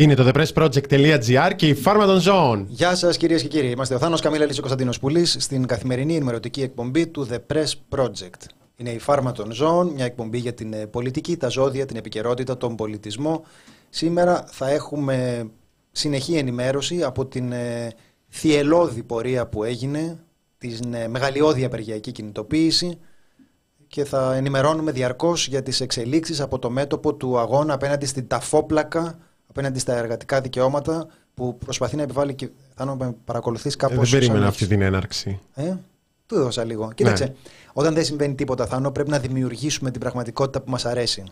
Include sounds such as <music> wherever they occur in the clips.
Είναι το thepressproject.gr και η φάρμα των ζώων. Γεια σας κυρίες και κύριοι. Είμαστε ο Θάνος Καμίλα Λίσο Κωνσταντίνος Πουλής στην καθημερινή ενημερωτική εκπομπή του The Press Project. Είναι η φάρμα των ζώων, μια εκπομπή για την ε, πολιτική, τα ζώδια, την επικαιρότητα, τον πολιτισμό. Σήμερα θα έχουμε συνεχή ενημέρωση από την ε, θυελώδη πορεία που έγινε, την ε, μεγαλειώδη απεργιακή κινητοποίηση και θα ενημερώνουμε διαρκώς για τις εξελίξεις από το μέτωπο του αγώνα απέναντι στην ταφόπλακα απέναντι στα εργατικά δικαιώματα που προσπαθεί να επιβάλλει και θα να παρακολουθείς κάπως... Ε, δεν περίμενα αυτή την έναρξη. Ε, του έδωσα λίγο. Κοίταξε, ναι. όταν δεν συμβαίνει τίποτα, Θάνο, πρέπει να δημιουργήσουμε την πραγματικότητα που μας αρέσει.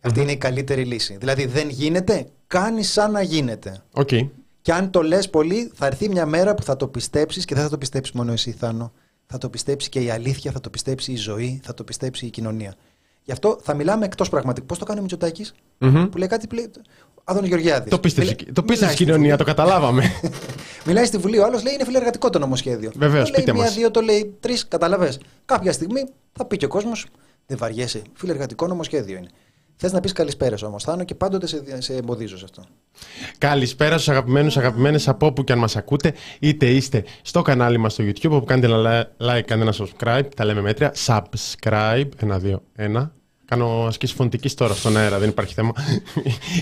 Αυτή είναι η καλύτερη λύση. Δηλαδή δεν γίνεται, κάνει σαν να γίνεται. Okay. Και αν το λες πολύ, θα έρθει μια μέρα που θα το πιστέψεις και δεν θα το πιστέψεις μόνο εσύ, Θάνο. Θα το πιστέψει και η αλήθεια, θα το πιστέψει η ζωή, θα το πιστέψει η κοινωνία. Γι' αυτό θα μιλάμε εκτός πραγματικού. Πώς το κάνει ο μητσοτακη mm-hmm. που λέει κάτι. Άδωνη Γεωργιάδης. Το πίστευες το πίστευες κοινωνία, το καταλάβαμε. <laughs> Μιλάει στη Βουλή, ο άλλος λέει είναι φιλεργατικό το νομοσχέδιο. Βεβαίως, πείτε Μία, δύο, το λέει τρεις, κατάλαβε. Κάποια στιγμή θα πει και ο κόσμος, δεν βαριέσαι. Φιλεργατικό νομοσχέδιο είναι. Θες να πεις καλησπέρα όμως, Θάνο, και πάντοτε σε, σε εμποδίζω σε αυτό. Καλησπέρα στους αγαπημένους, αγαπημένες από όπου και αν μας ακούτε, είτε είστε στο κανάλι μας στο YouTube, όπου κάνετε ένα like, κάντε ένα subscribe, τα λέμε μέτρια. Subscribe, ένα, δύο, ένα. Κάνω ασκήσεις φωνητικής τώρα στον αέρα, δεν υπάρχει θέμα.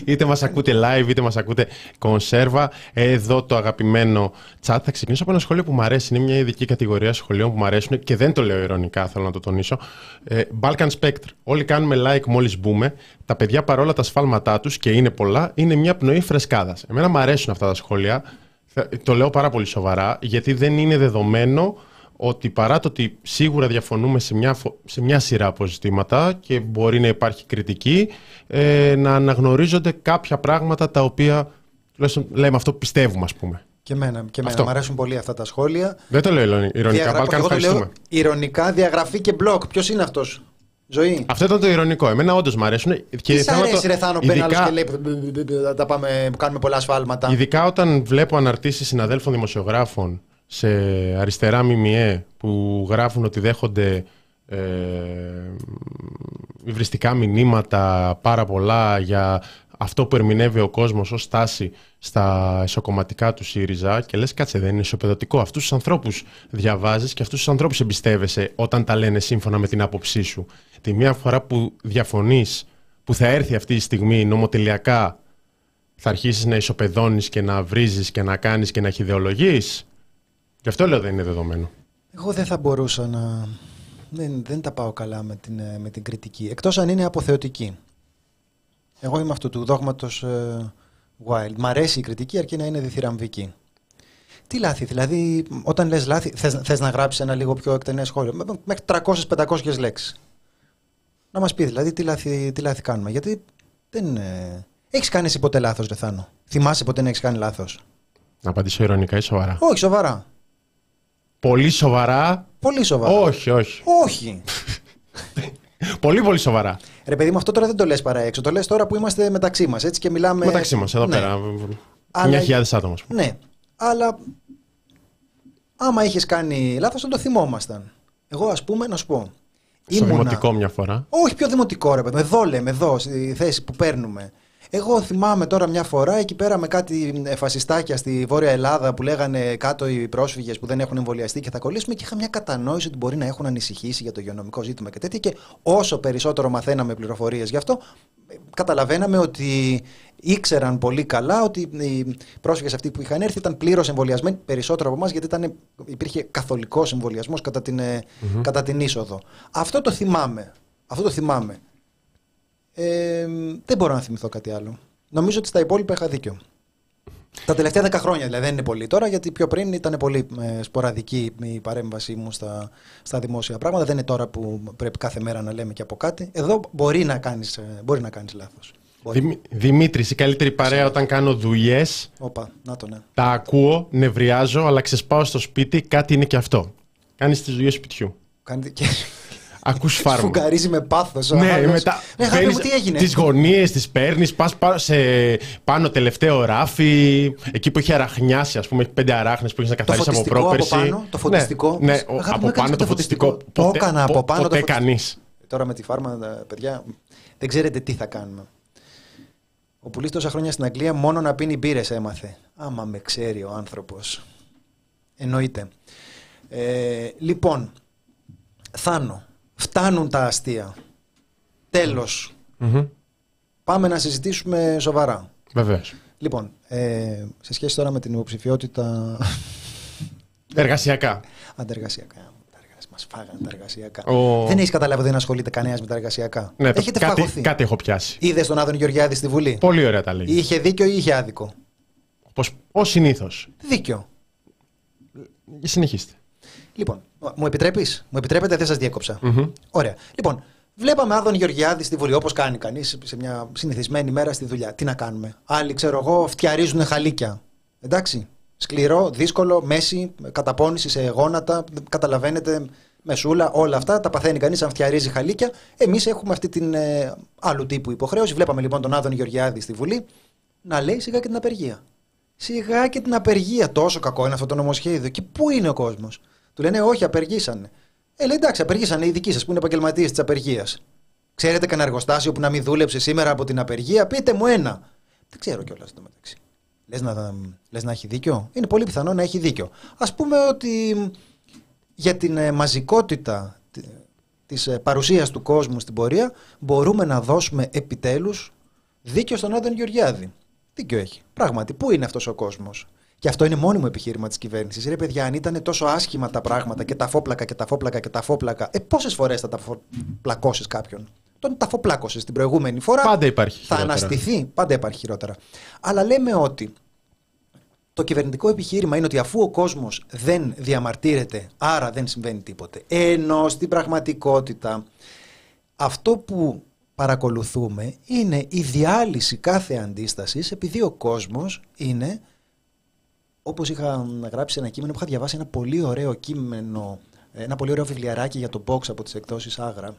είτε μας ακούτε live, είτε μας ακούτε κονσέρβα. Εδώ το αγαπημένο chat. Θα ξεκινήσω από ένα σχόλιο που μου αρέσει. Είναι μια ειδική κατηγορία σχολείων που μου αρέσουν και δεν το λέω ειρωνικά, θέλω να το τονίσω. Ε, Balkan Spectre. Όλοι κάνουμε like μόλις μπούμε. Τα παιδιά παρόλα τα σφάλματά τους και είναι πολλά, είναι μια πνοή φρεσκάδας. Εμένα μου αρέσουν αυτά τα σχόλια. Το λέω πάρα πολύ σοβαρά, γιατί δεν είναι δεδομένο ότι παρά το ότι σίγουρα διαφωνούμε σε μια, σε μια σειρά από ζητήματα και μπορεί να υπάρχει κριτική, ε, να αναγνωρίζονται κάποια πράγματα τα οποία τουλάχιστον λέμε αυτό που πιστεύουμε, ας πούμε. Και εμένα, και εμένα. Μου αρέσουν πολύ αυτά τα σχόλια. Δεν το λέω ηρωνικά. Μπαλκάν, ευχαριστούμε. ηρωνικά διαγραφή και μπλοκ. Ποιος είναι αυτός, Ζωή. Αυτό ήταν το ηρωνικό. Εμένα όντως μου αρέσουν. Και Τι αρέσει, το... ρε Θάνο, ειδικά... και λέει τα πάμε, κάνουμε πολλά σφάλματα. Ειδικά όταν βλέπω αναρτήσεις συναδέλφων δημοσιογράφων σε αριστερά ΜΜΕ που γράφουν ότι δέχονται ε, υβριστικά μηνύματα πάρα πολλά για αυτό που ερμηνεύει ο κόσμος ως στάση στα ισοκομματικά του ΣΥΡΙΖΑ και λες κάτσε δεν είναι ισοπεδωτικό. Αυτούς τους ανθρώπους διαβάζεις και αυτούς τους ανθρώπους εμπιστεύεσαι όταν τα λένε σύμφωνα με την άποψή σου. Τη μία φορά που διαφωνείς που θα έρθει αυτή η στιγμή νομοτελειακά θα αρχίσεις να ισοπεδώνεις και να βρίζεις και να κάνεις και να χειδεολογείς Γι' αυτό λέω δεν είναι δεδομένο. Εγώ δεν θα μπορούσα να... Δεν, δεν τα πάω καλά με την, ε, με την κριτική. Εκτός αν είναι αποθεωτική. Εγώ είμαι αυτού του δόγματος ε, Wild. Μ' αρέσει η κριτική αρκεί να είναι διθυραμβική. Τι λάθη, δηλαδή όταν λες λάθη θες, θες να γράψεις ένα λίγο πιο εκτενές σχόλιο μέχρι 300-500 λέξεις. Να μας πεις δηλαδή τι λάθη, τι λάθη κάνουμε. Γιατί δεν... Ε... Έχεις κάνει εσύ ποτέ λάθος, Ρεθάνο. Θυμάσαι ποτέ να έχεις κάνει λάθος. Να απαντήσω ειρωνικά ή σοβαρά; Όχι, σοβαρά. Πολύ σοβαρά. Πολύ σοβαρά. Όχι, όχι. Όχι. πολύ, πολύ σοβαρά. Ρε παιδί μου, αυτό τώρα δεν το λες παρά έξω. Το λες τώρα που είμαστε μεταξύ μας. Έτσι και μιλάμε. Μεταξύ μας, εδώ ναι. πέρα. Μια χιλιάδες άτομα. Ναι. Αλλά άμα είχες κάνει λάθος, θα το θυμόμασταν. Εγώ, ας πούμε, να σου πω. Στο δημοτικό μια φορά. Όχι, πιο δημοτικό, ρε παιδί. Εδώ λέμε, εδώ, στη θέση που παίρνουμε. Εγώ θυμάμαι τώρα μια φορά εκεί πέρα με κάτι φασιστάκια στη Βόρεια Ελλάδα που λέγανε κάτω οι πρόσφυγες που δεν έχουν εμβολιαστεί και θα κολλήσουμε και είχα μια κατανόηση ότι μπορεί να έχουν ανησυχήσει για το υγειονομικό ζήτημα και τέτοια. Και όσο περισσότερο μαθαίναμε πληροφορίες γι' αυτό, καταλαβαίναμε ότι ήξεραν πολύ καλά ότι οι πρόσφυγες αυτοί που είχαν έρθει ήταν πλήρως εμβολιασμένοι περισσότερο από εμάς γιατί ήταν, υπήρχε καθολικός εμβολιασμός κατά, την, mm κατά την είσοδο. Αυτό το θυμάμαι. Αυτό το θυμάμαι. Ε, δεν μπορώ να θυμηθώ κάτι άλλο. Νομίζω ότι στα υπόλοιπα είχα δίκιο. Τα τελευταία δέκα χρόνια δηλαδή δεν είναι πολύ τώρα, γιατί πιο πριν ήταν πολύ ε, σποραδική η παρέμβασή μου στα, στα δημόσια πράγματα. Δεν είναι τώρα που πρέπει κάθε μέρα να λέμε και από κάτι. Εδώ μπορεί να κάνεις ε, μπορεί να κάνεις λάθος. Δημήτρης, η καλύτερη παρέα όταν κάνω δουλειές. Όπα, να το ναι. Τα ακούω, νευριάζω, αλλά ξεσπάω στο σπίτι, κάτι είναι και αυτό. Κάνεις τις δουλειές σπιτιού. Κάνει και... Ακούς φάρμα. Φουγκαρίζει με πάθος. Ναι, μετά. Ναι, τι έγινε; Τις γωνίες, τις παίρνεις, πας σε πάνω τελευταίο ράφι. Εκεί που έχει αραχνιάσει, ας πούμε, έχει πέντε αράχνες που έχεις να καθαρίσει από πρόπερση. Από πάνω, το φωτιστικό. Ναι, ναι από πάνω το φωτιστικό. Το έκανα από πάνω. Ποτέ κανεί. Τώρα με τη φάρμα, παιδιά, δεν ξέρετε τι θα κάνουμε. Ο πουλής τόσα χρόνια στην Αγγλία μόνο να πίνει μπύρες έμαθε. Άμα με ξέρει ο άνθρωπος. Εννοείται. Ε, λοιπόν, Θάνο, φτάνουν τα αστεία. Τέλος. Πάμε να συζητήσουμε σοβαρά. Βεβαίως. Λοιπόν, ε, σε σχέση τώρα με την υποψηφιότητα Εργασιακά. αντεργασιακά. Τα εργασ- Μας φάγανε τα εργασιακά. Ο- Δεν έχεις καταλάβει ότι δεν ασχολείται κανένας με τα εργασιακά. Ναι, το- Έχετε κάτι, φαγωθεί. κάτι έχω πιάσει. Είδες τον Άδων Γεωργιάδη στη Βουλή; Πολύ ωραία τα λέγει. Είχε δίκιο ή είχε άδικο; Όπως, ως συνήθως. Δίκιο. Συνεχίστε. Λοιπόν, μου επιτρέπεις; Μου επιτρέπετε, δεν σας διέκοψα. Μμμ. Ωραία. Λοιπόν, βλέπαμε Άδων Γεωργιάδη στη Βουλή, όπως κάνει κανείς σε μια συνηθισμένη μέρα στη δουλειά. Τι να κάνουμε; Άλλοι, ξέρω εγώ, φτιαρίζουν χαλίκια. Εντάξει. Σκληρό, δύσκολο, μέση, καταπώνηση σε γόνατα. Καταλαβαίνετε, μεσούλα, όλα αυτά τα παθαίνει κανείς αν φτιαρίζει χαλίκια. Εμείς έχουμε αυτή την ε, άλλου τύπου υποχρέωση. Βλέπαμε λοιπόν τον Άδων Γεωργιάδη στη Βουλή να λέει σιγά και την απεργία. Σιγά και την απεργία. Τόσο κακό είναι αυτό το νομοσχέδιο. Και πού είναι ο κόσμος; Του λένε Όχι, απεργήσανε. Ε, λέει εντάξει, απεργήσανε οι δικοί σας που είναι επαγγελματίες της απεργίας. Ξέρετε κανένα εργοστάσιο που να μην δούλεψε σήμερα από την απεργία, πείτε μου ένα. Δεν ξέρω κιόλας το μεταξύ. Λες να, λες να έχει δίκιο; Είναι πολύ πιθανό να έχει δίκιο. Ας πούμε ότι για την ε, μαζικότητα τη- της ε, παρουσίας του κόσμου στην πορεία μπορούμε να δώσουμε επιτέλους δίκιο στον Άδων Γεωργιάδη. Δίκιο έχει. Πράγματι, πού είναι αυτός ο κόσμος; Και αυτό είναι μόνιμο επιχείρημα της κυβέρνησης. Ρε παιδιά, αν ήταν τόσο άσχημα τα πράγματα και τα φόπλακα και τα φόπλακα και τα φόπλακα, ε, πόσες φορές θα τα πλακώσεις κάποιον; Τον ταφοπλάκωσες την προηγούμενη φορά. Πάντα υπάρχει Θα χειρότερα. αναστηθεί. Πάντα υπάρχει χειρότερα. Αλλά λέμε ότι το κυβερνητικό επιχείρημα είναι ότι αφού ο κόσμος δεν διαμαρτύρεται, άρα δεν συμβαίνει τίποτε. Ενώ στην πραγματικότητα αυτό που παρακολουθούμε είναι η διάλυση κάθε αντίστασης επειδή ο κόσμος είναι όπως είχα γράψει ένα κείμενο που είχα διαβάσει ένα πολύ ωραίο κείμενο ένα πολύ ωραίο βιβλιαράκι για το box από τις εκδόσεις Άγρα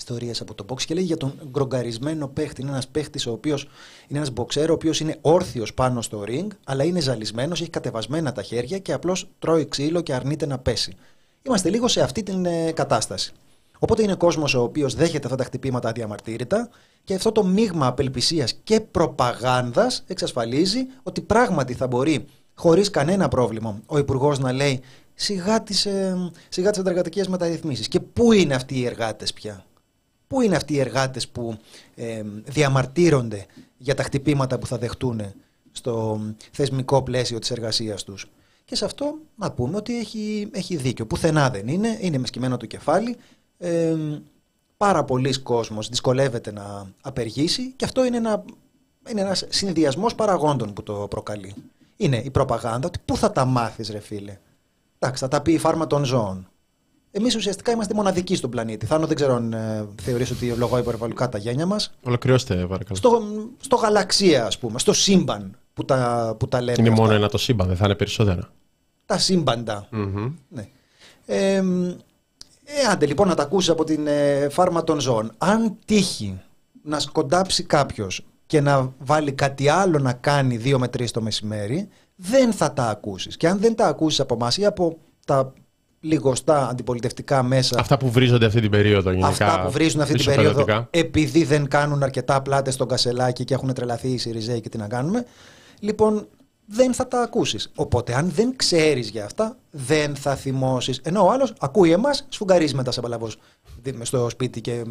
ιστορίες από το box και λέει για τον γκρογκαρισμένο παίχτη. Είναι ένας παίχτης ο οποίος είναι ένας μποξέρο, ο οποίος είναι όρθιος πάνω στο ring, αλλά είναι ζαλισμένος, έχει κατεβασμένα τα χέρια και απλώς τρώει ξύλο και αρνείται να πέσει. Είμαστε λίγο σε αυτή την ε, κατάσταση. Οπότε είναι κόσμος ο οποίος δέχεται αυτά τα χτυπήματα αδιαμαρτύρητα και αυτό το μείγμα απελπισίας και προπαγάνδας εξασφαλίζει ότι πράγματι θα μπορεί χωρίς κανένα πρόβλημα ο Υπουργός να λέει σιγά τις ε, σιγά τις αντεργατικές μεταρρυθμίσεις. Και πού είναι αυτοί οι εργάτες πια; Πού είναι αυτοί οι εργάτες που ε, διαμαρτύρονται για τα χτυπήματα που θα δεχτούν στο θεσμικό πλαίσιο της εργασίας τους; Και σε αυτό να πούμε ότι έχει, έχει δίκιο. Πουθενά δεν είναι, είναι με σκυμμένο το κεφάλι. Ε, πάρα πολλοί κόσμος δυσκολεύεται να απεργήσει και αυτό είναι, ένα, είναι ένας συνδυασμός παραγόντων που το προκαλεί. Είναι η προπαγάνδα ότι πού θα τα μάθεις ρε φίλε. Εντάξει, θα τα πει η φάρμα των ζώων. Εμείς ουσιαστικά είμαστε μοναδικοί στον πλανήτη. Θάνο, δεν ξέρω αν ε, θεωρείς ότι λογώ υπερβολικά τα γένια μας. Ολοκληρώστε, παρακαλώ. Στο, στο γαλαξία, ας πούμε, στο σύμπαν που τα, που τα λέμε. Είναι αυτά. μόνο ένα το σύμπαν, δεν θα είναι περισσότερα. Τα σύμπαντα. Μμμ. Ναι. Ε, ε, άντε λοιπόν να τα ακούσεις από την ε, φάρμα των ζώων. Αν τύχει να σκοντάψει κάποιος και να βάλει κάτι άλλο να κάνει 2 με 3 το μεσημέρι, δεν θα τα ακούσεις. Και αν δεν τα ακούσεις από εμάς ή από τα λιγοστά αντιπολιτευτικά μέσα Αυτά που βρίζονται αυτή την περίοδο γενικά. Αυτά που βρίζουν αυτή την περίοδο ισοπεδωτικά. επειδή δεν κάνουν αρκετά πλάτες στον κασελάκι και έχουν τρελαθεί οι Σιριζέοι και τι να κάνουμε. Λοιπόν, δεν θα τα ακούσεις. Οπότε, αν δεν ξέρεις για αυτά, δεν θα θυμώσεις. Ενώ ο άλλος ακούει εμάς, σφουγγαρίζει μετά σε παλαβός δι- στο σπίτι και ε,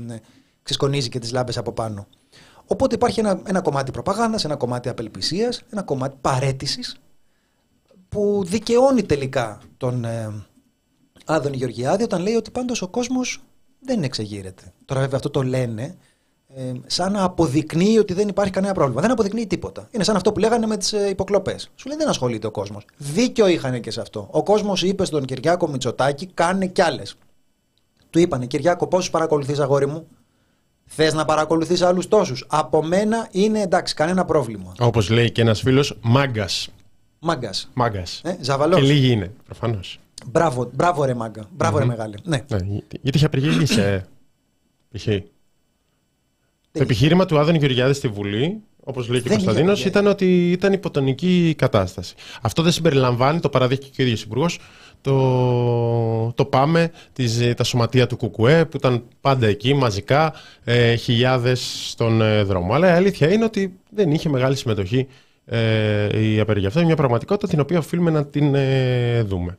ξεσκονίζει και τις λάμπες από πάνω. Οπότε υπάρχει ένα, ένα κομμάτι προπαγάνδας, ένα κομμάτι απελπισίας, ένα κομμάτι παρέτησης που δικαιώνει τελικά τον ε, Άδων Γεωργιάδη όταν λέει ότι πάντως ο κόσμος δεν εξεγείρεται. Τώρα βέβαια αυτό το λένε ε, σαν να αποδεικνύει ότι δεν υπάρχει κανένα πρόβλημα. Δεν αποδεικνύει τίποτα. Είναι σαν αυτό που λέγανε με τις ε, υποκλοπές. Σου λέει δεν ασχολείται ο κόσμος. Δίκιο είχαν και σε αυτό. Ο κόσμος είπε στον Κυριάκο Μητσοτάκη κάνε κι άλλες. Του είπανε Κυριάκο πόσους παρακολουθείς αγόρι μου; Θες να παρακολουθείς άλλους τόσους. Από μένα είναι εντάξει κανένα πρόβλημα. Όπως λέει και ένας φίλος, μάγκας. Μάγκας. Μάγκας. Ε, ζαβαλός. Και λίγοι είναι, προφανώς. Μπράβο, μπράβο ρε μάγκα. Μπράβο ρε μεγάλε. Ναι. Ναι, γιατί- γιατί είχε απεργήσει, ε. Π.χ. Το είχε. επιχείρημα του Άδων Γεωργιάδη στη Βουλή όπως λέει και ο Δεν Κωνσταντίνος, είχε- ήταν ότι ήταν υποτονική κατάσταση. Αυτό δεν συμπεριλαμβάνει, το παραδείχθηκε και ο ίδιος Υπουργός, το, το ΠΑΜΕ, τις, τα σωματεία του ΚΚΕ που ήταν πάντα εκεί μαζικά, ε, χιλιάδες στον ε, δρόμο. Αλλά η αλήθεια είναι ότι δεν είχε μεγάλη συμμετοχή ε, η απεργία. Αυτό είναι μια πραγματικότητα την οποία οφείλουμε να την ε, δούμε.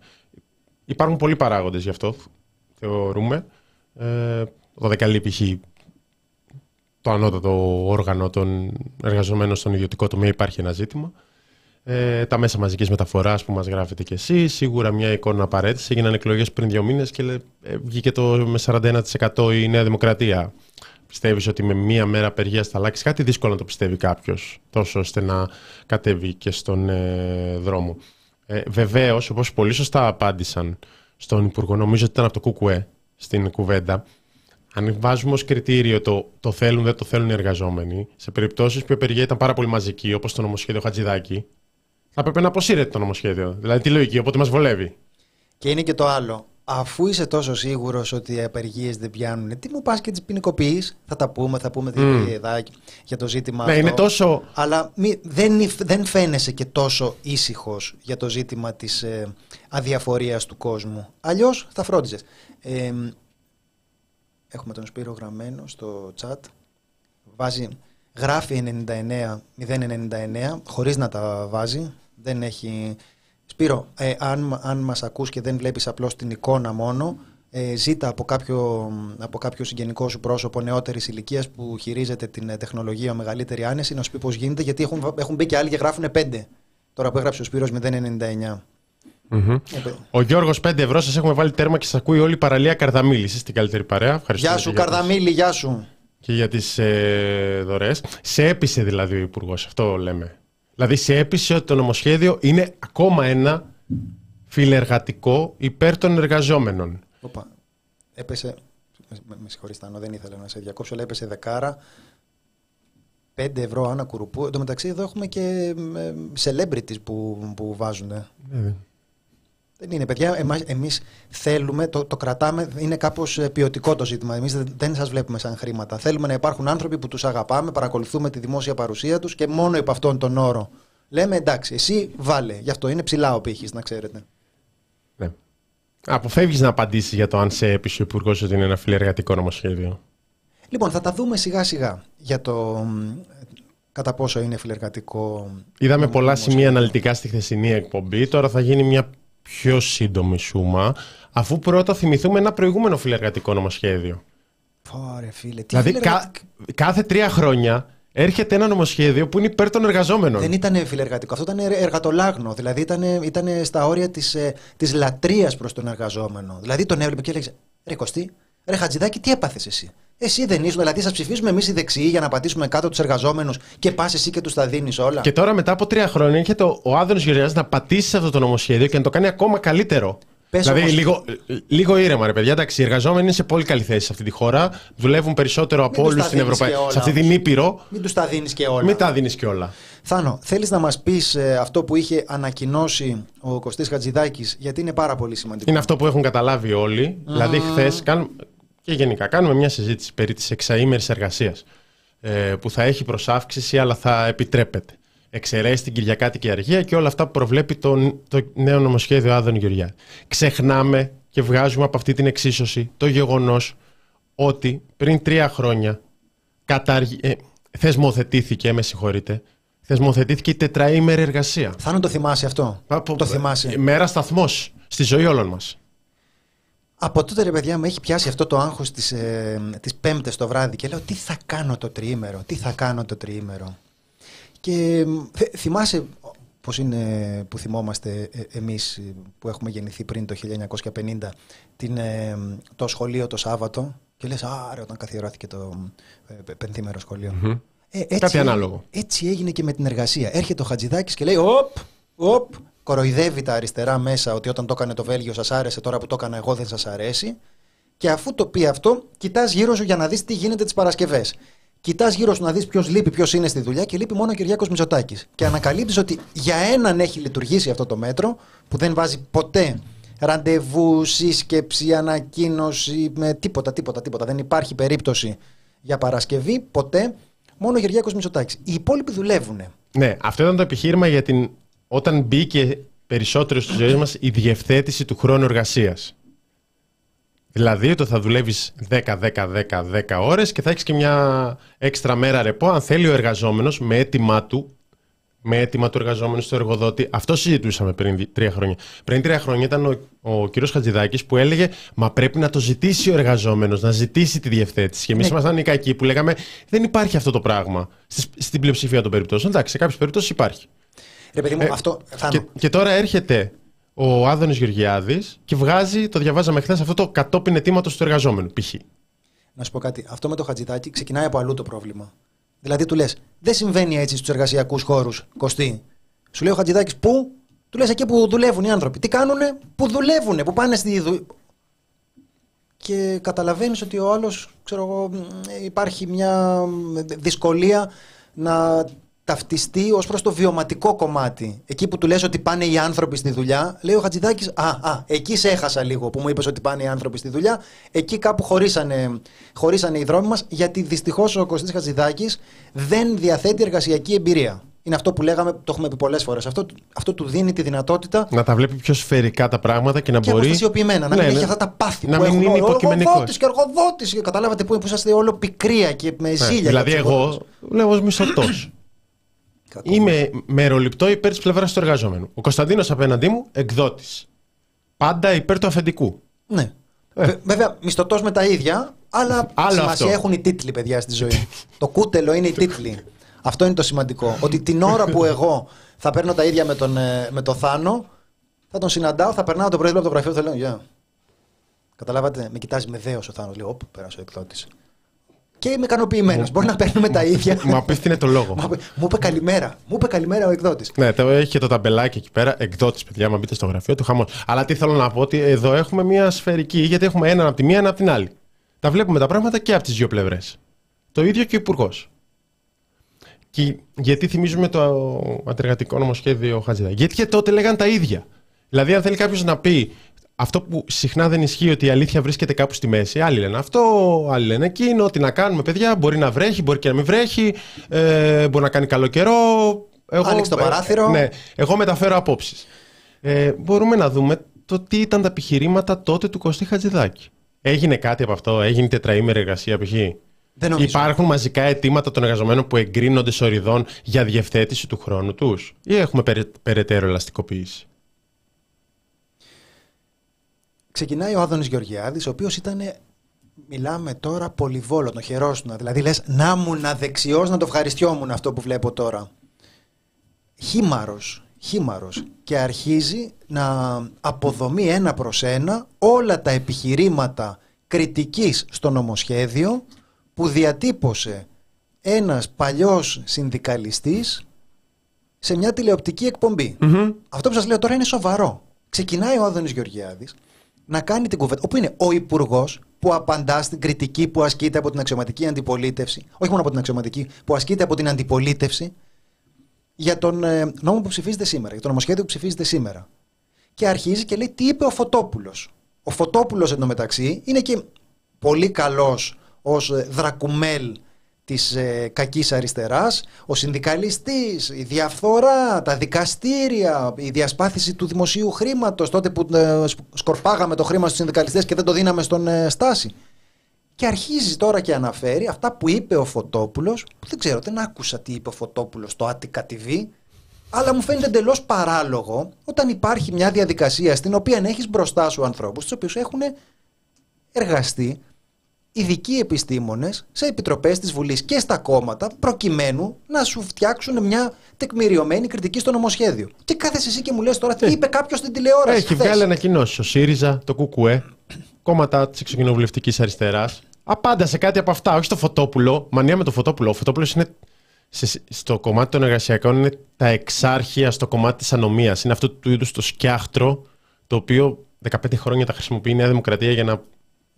Υπάρχουν πολλοί παράγοντες γι' αυτό, θεωρούμε. Ε, το δεκαλή π.χ. το ανώτατο όργανο των εργαζομένων στον ιδιωτικό τομέα υπάρχει ένα ζήτημα. Ε, τα μέσα μαζικής μεταφοράς που μας γράφετε κι εσείς, σίγουρα μια εικόνα απαραίτητη. Έγιναν εκλογές πριν δύο μήνες και λέ- ε, βγήκε το με 41% η Νέα Δημοκρατία. Πιστεύεις ότι με μία μέρα απεργίας θα αλλάξει κάτι, δύσκολο να το πιστεύει κάποιος, τόσο ώστε να κατέβει και στον ε, δρόμο. Ε, Βεβαίως, όπως πολύ σωστά απάντησαν στον Υπουργό, νομίζω ότι ήταν από το ΚΚΕ στην κουβέντα, αν βάζουμε ως κριτήριο το, το θέλουν, δεν το θέλουν οι εργαζόμενοι, σε περιπτώσεις που η απεργία ήταν πάρα πολύ μαζική, όπως το νομοσχέδιο Χατζηδάκη, θα έπρεπε να αποσύρεται το νομοσχέδιο. Δηλαδή, τη λογική, οπότε μας βολεύει. Και είναι και το άλλο. Αφού είσαι τόσο σίγουρος ότι οι απεργίες δεν πιάνουν, τι μου πας και τις ποινικοποιείς; Θα τα πούμε, θα πούμε Μμ. mm. για το ζήτημα Ναι, αυτό. είναι τόσο. Αλλά μη, δεν, υφ- δεν φαίνεσαι και τόσο ήσυχος για το ζήτημα της ε, αδιαφορίας του κόσμου. Αλλιώς θα φρόντιζες. Ε, έχουμε τον Σπύρο γραμμένο στο chat. Βάζει, γράφει 99, 099, χωρίς να τα βάζει. Δεν έχει... Σπύρο, ε, αν, αν μας ακούς και δεν βλέπεις απλώς την εικόνα μόνο, ε, ζήτα από κάποιο, από κάποιο συγγενικό σου πρόσωπο νεότερης ηλικίας που χειρίζεται την ε, τεχνολογία με μεγαλύτερη άνεση να σου πει πώς γίνεται, γιατί έχουν, έχουν μπει και άλλοι και γράφουν 5. Τώρα που έγραψε ο Σπύρος 099. Μμμ. Ε, παι- Ο Γιώργος 5 ευρώ, σας έχουμε βάλει τέρμα και σας ακούει όλη η παραλία Καρδαμίλης. Είστε την καλύτερη παρέα. Ευχαριστούμε Γεια σου και για τις- Καρδαμίλη, γεια σου. Και για τις ε, δωρεές. Σε έπεισε δηλαδή ο Υπουργός, αυτό λέμε. Δηλαδή σε έπεισε ότι το νομοσχέδιο είναι ακόμα ένα φιλεργατικό υπέρ των εργαζόμενων. Οπα. Έπεσε. Με, με συγχωρείς Τάνο, δεν ήθελα να σε διακόψω, αλλά έπεσε δεκάρα. 5 ευρώ ανά κουρουπού. Εν τω μεταξύ εδώ έχουμε και ε, celebrities που, που βάζουν. Ε, Δεν είναι, παιδιά. Εμάς, εμείς θέλουμε, το, το κρατάμε, είναι κάπως ε, ποιοτικό το ζήτημα. Εμείς δεν, δεν σας βλέπουμε σαν χρήματα. Θέλουμε να υπάρχουν άνθρωποι που τους αγαπάμε, παρακολουθούμε τη δημόσια παρουσία τους και μόνο υπ' αυτόν τον όρο. Λέμε εντάξει, εσύ βάλε. Γι' αυτό είναι ψηλά ο πύχης, να ξέρετε. ναι. Αποφεύγεις να απαντήσεις για το αν σε έπεισε ο Υπουργός ότι είναι ένα φιλεργατικό νομοσχέδιο. Λοιπόν, θα τα δούμε σιγά σιγά για το μ, κατά πόσο είναι φιλεργατικό. Είδαμε νομ- πολλά νομοσχέδιο. σημεία αναλυτικά στη χθεσινή εκπομπή. Τώρα θα γίνει μια πιο σύντομη σούμα, αφού πρώτα θυμηθούμε ένα προηγούμενο φιλεργατικό νομοσχέδιο. Πω, ρε φίλε, τι Δηλαδή, φιλεργατικ- κα- κάθε τρία χρόνια έρχεται ένα νομοσχέδιο που είναι υπέρ των εργαζόμενων. Δεν ήταν φιλεργατικό, αυτό ήταν εργατολάγνο. Δηλαδή ήταν, ήταν στα όρια της της λατρείας προς τον εργαζόμενο. Δηλαδή τον έβλεπε και έλεγε Ρε Κωστή, ρε Χατζηδάκη, τι έπαθες εσύ; Εσύ δεν ήσουν, δηλαδή σα ψηφίζουμε εμείς οι δεξιοί για να πατήσουμε κάτω τους εργαζόμενους και πας εσύ και τους τα δίνεις όλα. Και τώρα μετά από τρία χρόνια έρχεται ο, ο Άδωνος Γεωργιάδης να πατήσει σε αυτό το νομοσχέδιο και να το κάνει ακόμα καλύτερο. Πες δηλαδή όμως- λίγο, λίγο ήρεμα ρε παιδιά. Εντάξει, οι εργαζόμενοι είναι σε πολύ καλή θέση σε αυτή τη χώρα. Δουλεύουν περισσότερο από τους όλους τα στην δίνεις Ευρωπαϊκή. και όλα Σε αυτή την όμως. Ήπειρο. Μην τους τα δίνεις και όλα. Μην τα δίνεις κιόλα. Θάνο, θέλεις να μας πεις αυτό που είχε ανακοινώσει ο Κωστής Χατζηδάκης, γιατί είναι πάρα πολύ σημαντικό. Είναι αυτό που έχουν καταλάβει όλοι. Δηλαδή, χθες και γενικά κάνουμε μια συζήτηση περί της εξαήμερης εργασίας. Ε, που θα έχει προσάυξηση, αλλά θα επιτρέπεται. Εξαιρέσει την Κυριακάτικη Αργία και όλα αυτά που προβλέπει το, το νέο νομοσχέδιο Άδων Γεωργιά. Ξεχνάμε και βγάζουμε από αυτή την εξίσωση το γεγονός ότι πριν τρία χρόνια καταργ... ε, θεσμοθετήθηκε, με συγχωρείτε, θεσμοθετήθηκε η τετραήμερη εργασία. Θάνο το θυμάσαι αυτό; Από- Το θυμάσαι; Μέρα σταθμός στη ζωή όλων μας. Από τότε ρε παιδιά με έχει πιάσει αυτό το άγχος τις, ε, τις πέμπτες το βράδυ και λέω τι θα κάνω το τριήμερο, τι θα κάνω το τριήμερο. Και μ, θε- θυμάσαι πώς είναι που θυμόμαστε ε, εμείς ε, που έχουμε γεννηθεί πριν το 1950 την, ε, το σχολείο το Σάββατο και λες άρα όταν καθιερώθηκε το ε, πε- πενθήμερο σχολείο. Ε, έτσι, Κάτι ανάλογο. Έτσι έγινε και με την εργασία. Έρχεται ο Χατζηδάκης και λέει: Οπ, οπ, κοροϊδεύει τα αριστερά μέσα ότι όταν το έκανε το Βέλγιο σας άρεσε, τώρα που το έκανα εγώ δεν σας αρέσει. Και αφού το πει αυτό, κοιτάς γύρω σου για να δεις τι γίνεται τις Παρασκευές. Κοιτάς γύρω σου να δεις ποιος λείπει, ποιος είναι στη δουλειά και λείπει μόνο ο Κυριάκος Μητσοτάκης. Και ανακαλύπτεις ότι για έναν έχει λειτουργήσει αυτό το μέτρο που δεν βάζει ποτέ ραντεβού, σύσκεψη, ανακοίνωση, με τίποτα, τίποτα, τίποτα. Δεν υπάρχει περίπτωση για Παρασκευή ποτέ Μόνο ο Γεωργιάκο Μητσοτάκης. Οι υπόλοιποι δουλεύουν. Ναι, αυτό ήταν το επιχείρημα για την. Όταν μπήκε περισσότερο στη ζωή μας η διευθέτηση του χρόνου εργασίας. Δηλαδή ότι θα δουλεύεις 10, 10, 10, 10 ώρες και θα έχεις και μια έξτρα μέρα ρεπό αν θέλει ο εργαζόμενος με αίτημά του με αίτημα του εργαζόμενου στο εργοδότη. Αυτό συζητούσαμε πριν τρία χρόνια. Πριν τρία χρόνια ήταν ο, ο κ. Χατζηδάκης που έλεγε Μα πρέπει να το ζητήσει ο εργαζόμενος, να ζητήσει τη διευθέτηση. Και εμείς ναι. ήμασταν οι κακοί που λέγαμε Δεν υπάρχει αυτό το πράγμα. στην πλειοψηφία των περιπτώσεων. Εντάξει, σε κάποιες περιπτώσεις υπάρχει. Ρε παιδί μου, ε, αυτό θα... και, και τώρα έρχεται ο Άδωνης Γεωργιάδης και βγάζει, το διαβάζαμε χθες, αυτό το κατόπιν αιτήματος του εργαζόμενου, π.χ. Να σου πω κάτι. Αυτό με το Χατζηδάκη ξεκινάει από αλλού το πρόβλημα. Δηλαδή του λες, δεν συμβαίνει έτσι στους εργασιακούς χώρους, Κωστή. Σου λέει ο Χατζηδάκη, πού; Του λες εκεί που δουλεύουν οι άνθρωποι. Τι κάνουνε, που δουλεύουν, που πάνε στη δουλειά. Και καταλαβαίνεις ότι ο άλλος, ξέρω εγώ, υπάρχει μια δυσκολία να ταυτιστεί ως προς το βιωματικό κομμάτι. Εκεί που του λες ότι πάνε οι άνθρωποι στη δουλειά, λέει ο Χατζηδάκης, Α, α, εκεί σε έχασα λίγο που μου είπες ότι πάνε οι άνθρωποι στη δουλειά. Εκεί κάπου χωρίσανε, χωρίσανε οι δρόμοι μας, γιατί δυστυχώς ο Κωστή Χατζηδάκης δεν διαθέτει εργασιακή εμπειρία. Είναι αυτό που λέγαμε, το έχουμε πει πολλές φορές. Αυτό, αυτό του δίνει τη δυνατότητα. Να τα βλέπει πιο σφαιρικά τα πράγματα και να και μπορεί. αποστασιοποιημένα, να ναι, μην ναι. έχει αυτά τα πάθη να που μην έχουν είναι εργοδότη και εργοδότης. Καταλάβατε που, που είσαστε όλο πικρία και με ζήλια. Ναι, δηλαδή, εγώ λέω ως μισθωτός. Είμαι μεροληπτό υπέρ της πλευράς του εργαζόμενου. Ο Κωνσταντίνος απέναντί μου, εκδότης. Πάντα υπέρ του αφεντικού. Ναι. Ε. Βέβαια, μισθωτός με τα ίδια, αλλά Άλλο σημασία αυτό. έχουν οι τίτλοι, παιδιά, στη ζωή. το κούτελο είναι οι τίτλοι. Αυτό είναι το σημαντικό. Ότι την ώρα που εγώ θα παίρνω τα ίδια με τον, ε, με το Θάνο, θα τον συναντάω, θα περνάω τον πρόεδρο από το γραφείο, θα λέω Γεια. Καταλάβατε, με κοιτάζει με δέος ο Θάνος. Λέω, Ωπ, πέρασε ο εκδότης και είμαι ικανοποιημένος. Μπορεί να παίρνουμε τα ίδια. Μου απίθυνε το λόγο. Μου είπε καλημέρα. Μου είπε καλημέρα ο εκδότης. Ναι, το έχει και το ταμπελάκι εκεί πέρα. Εκδότης, παιδιά, μα μπείτε στο γραφείο του χαμός. Αλλά τι θέλω να πω, ότι εδώ έχουμε μια σφαιρική, γιατί έχουμε έναν από τη μία, έναν από την άλλη. Τα βλέπουμε τα πράγματα και από τις δύο πλευρές. Το ίδιο και ο Υπουργός. Και γιατί θυμίζουμε το αντεργατικό νομοσχέδιο Χατζηδάκη; Γιατί και τότε λέγαν τα ίδια. Δηλαδή, αν θέλει κάποιος να πει αυτό που συχνά δεν ισχύει ότι η αλήθεια βρίσκεται κάπου στη μέση. Άλλοι λένε αυτό, άλλοι λένε εκείνο. Τι να κάνουμε, παιδιά. Μπορεί να βρέχει, μπορεί και να μην βρέχει. Ε, μπορεί να κάνει καλό καιρό. Εγώ, Άνοιξε το παράθυρο. ναι, εγώ μεταφέρω απόψεις. Ε, μπορούμε να δούμε το τι ήταν τα επιχειρήματα τότε του Κωστή Χατζηδάκη. Έγινε κάτι από αυτό, έγινε τετραήμερη εργασία π.χ. Υπάρχουν μαζικά αιτήματα των εργαζομένων που εγκρίνονται σοριδών για διευθέτηση του χρόνου τους, ή έχουμε περαιτέρω ελαστικοποίηση; Ξεκινάει ο Άδωνης Γεωργιάδης, ο οποίος ήταν, μιλάμε τώρα, πολυβόλο, τον χερόσουνα. Δηλαδή λες, να μου να δεξιός να το ευχαριστιόμουν αυτό που βλέπω τώρα. Χήμαρος, χήμαρος. Και αρχίζει να αποδομεί ένα προς ένα όλα τα επιχειρήματα κριτικής στο νομοσχέδιο που διατύπωσε ένας παλιός συνδικαλιστής σε μια τηλεοπτική Αυτό που σας λέω τώρα είναι σοβαρό. Ξεκινάει ο Άδωνης Γεωργιάδης να κάνει την κουβέντα. Όπου είναι ο Υπουργός που απαντά στην κριτική που ασκείται από την αξιωματική αντιπολίτευση, όχι μόνο από την αξιωματική, που ασκείται από την αντιπολίτευση για τον ε, νόμο που ψηφίζεται σήμερα, για το νομοσχέδιο που ψηφίζεται σήμερα. Και αρχίζει και λέει τι είπε ο Φωτόπουλος. Ο Φωτόπουλος εντωμεταξύ είναι και πολύ καλός ως ε, δρακουμέλ της ε, κακής αριστεράς, ο συνδικαλιστής, η διαφθορά, τα δικαστήρια, η διασπάθηση του δημοσίου χρήματος, τότε που ε, σκορπάγαμε το χρήμα στους συνδικαλιστές και δεν το δίναμε στον ε, Στάση. Και αρχίζει τώρα και αναφέρει αυτά που είπε ο Φωτόπουλος, που δεν ξέρω, δεν άκουσα τι είπε ο Φωτόπουλος στο Attica TV, αλλά μου φαίνεται εντελώς παράλογο όταν υπάρχει μια διαδικασία στην οποία έχεις μπροστά σου ανθρώπους, τους οποίους έχουν εργαστεί ειδικοί επιστήμονες σε επιτροπές της Βουλής και στα κόμματα, προκειμένου να σου φτιάξουν μια τεκμηριωμένη κριτική στο νομοσχέδιο. Και κάθεσαι εσύ και μου λες τώρα τι ε. είπε κάποιος στην τηλεόραση. Έχει βγάλει ανακοινώσει ο ΣΥΡΙΖΑ, το ΚΚΕ, κόμματα της εξοκοινοβουλευτική αριστεράς. Απάντα σε κάτι από αυτά, όχι στο Φωτόπουλο. Μανία με το Φωτόπουλο. Ο Φωτόπουλος είναι στο κομμάτι των εργασιακών είναι τα εξάρχεια στο κομμάτι της ανομίας. Είναι αυτό του είδους το σκιάχτρο το οποίο 15 χρόνια τα χρησιμοποιεί η Νέα Δημοκρατία για να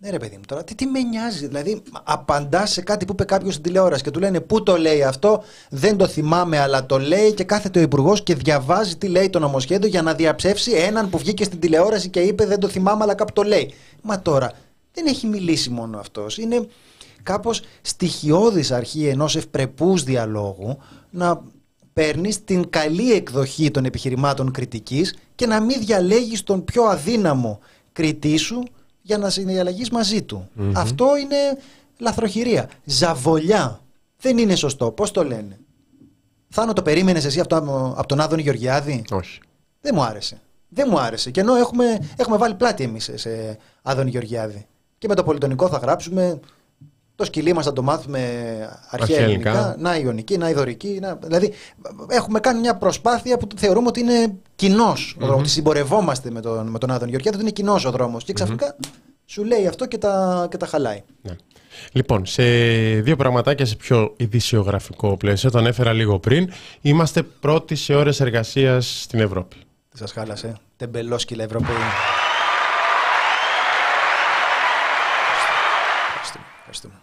ναι, ρε παιδί μου, τώρα τι, τι με νοιάζει. Δηλαδή, απαντά σε κάτι που είπε κάποιος στην τηλεόραση και του λένε Πού το λέει αυτό, δεν το θυμάμαι, αλλά το λέει και κάθεται ο υπουργός και διαβάζει τι λέει το νομοσχέδιο για να διαψεύσει έναν που βγήκε στην τηλεόραση και είπε Δεν το θυμάμαι, αλλά κάπου το λέει. Μα τώρα δεν έχει μιλήσει μόνο αυτός. Είναι κάπως στοιχειώδης αρχή ενός ευπρεπούς διαλόγου να παίρνεις την καλή εκδοχή των επιχειρημάτων κριτικής και να μην διαλέγεις τον πιο αδύναμο κριτή σου για να συνδιαλλαγείς μαζί του. Αυτό είναι λαθροχειρία. Ζαβολιά. Δεν είναι σωστό. Πώς το λένε; Θάνο το περίμενες εσύ αυτό από τον Άδωνη Γεωργιάδη; Όχι. Δεν μου άρεσε. Δεν μου άρεσε. Και ενώ έχουμε, έχουμε βάλει πλάτη εμείς σε Άδωνη Γεωργιάδη. Και με το πολυτονικό θα γράψουμε. Το σκυλί μας θα το μάθουμε αρχαία Αρχαία ελληνικά. ελληνικά. Να ιωνική, να ιδωρική. Να... Δηλαδή έχουμε κάνει μια προσπάθεια που θεωρούμε ότι είναι κοινός. Ότι συμπορευόμαστε με τον, με τον Άδωνη Γεωργιάδη, ότι είναι κοινός ο δρόμος. Και ξαφνικά σου λέει αυτό και τα, και τα χαλάει. Ναι. Λοιπόν, σε δύο πραγματάκια σε πιο ειδησιογραφικό πλαίσιο, το ανέφερα λίγο πριν, είμαστε πρώτοι σε ώρες εργασίας στην Ευρώπη. Δεν σας χάλασε. Τεμπελόσκυλα Ευρωπαίοι. Ευχαριστούμε. Ευχαριστούμε.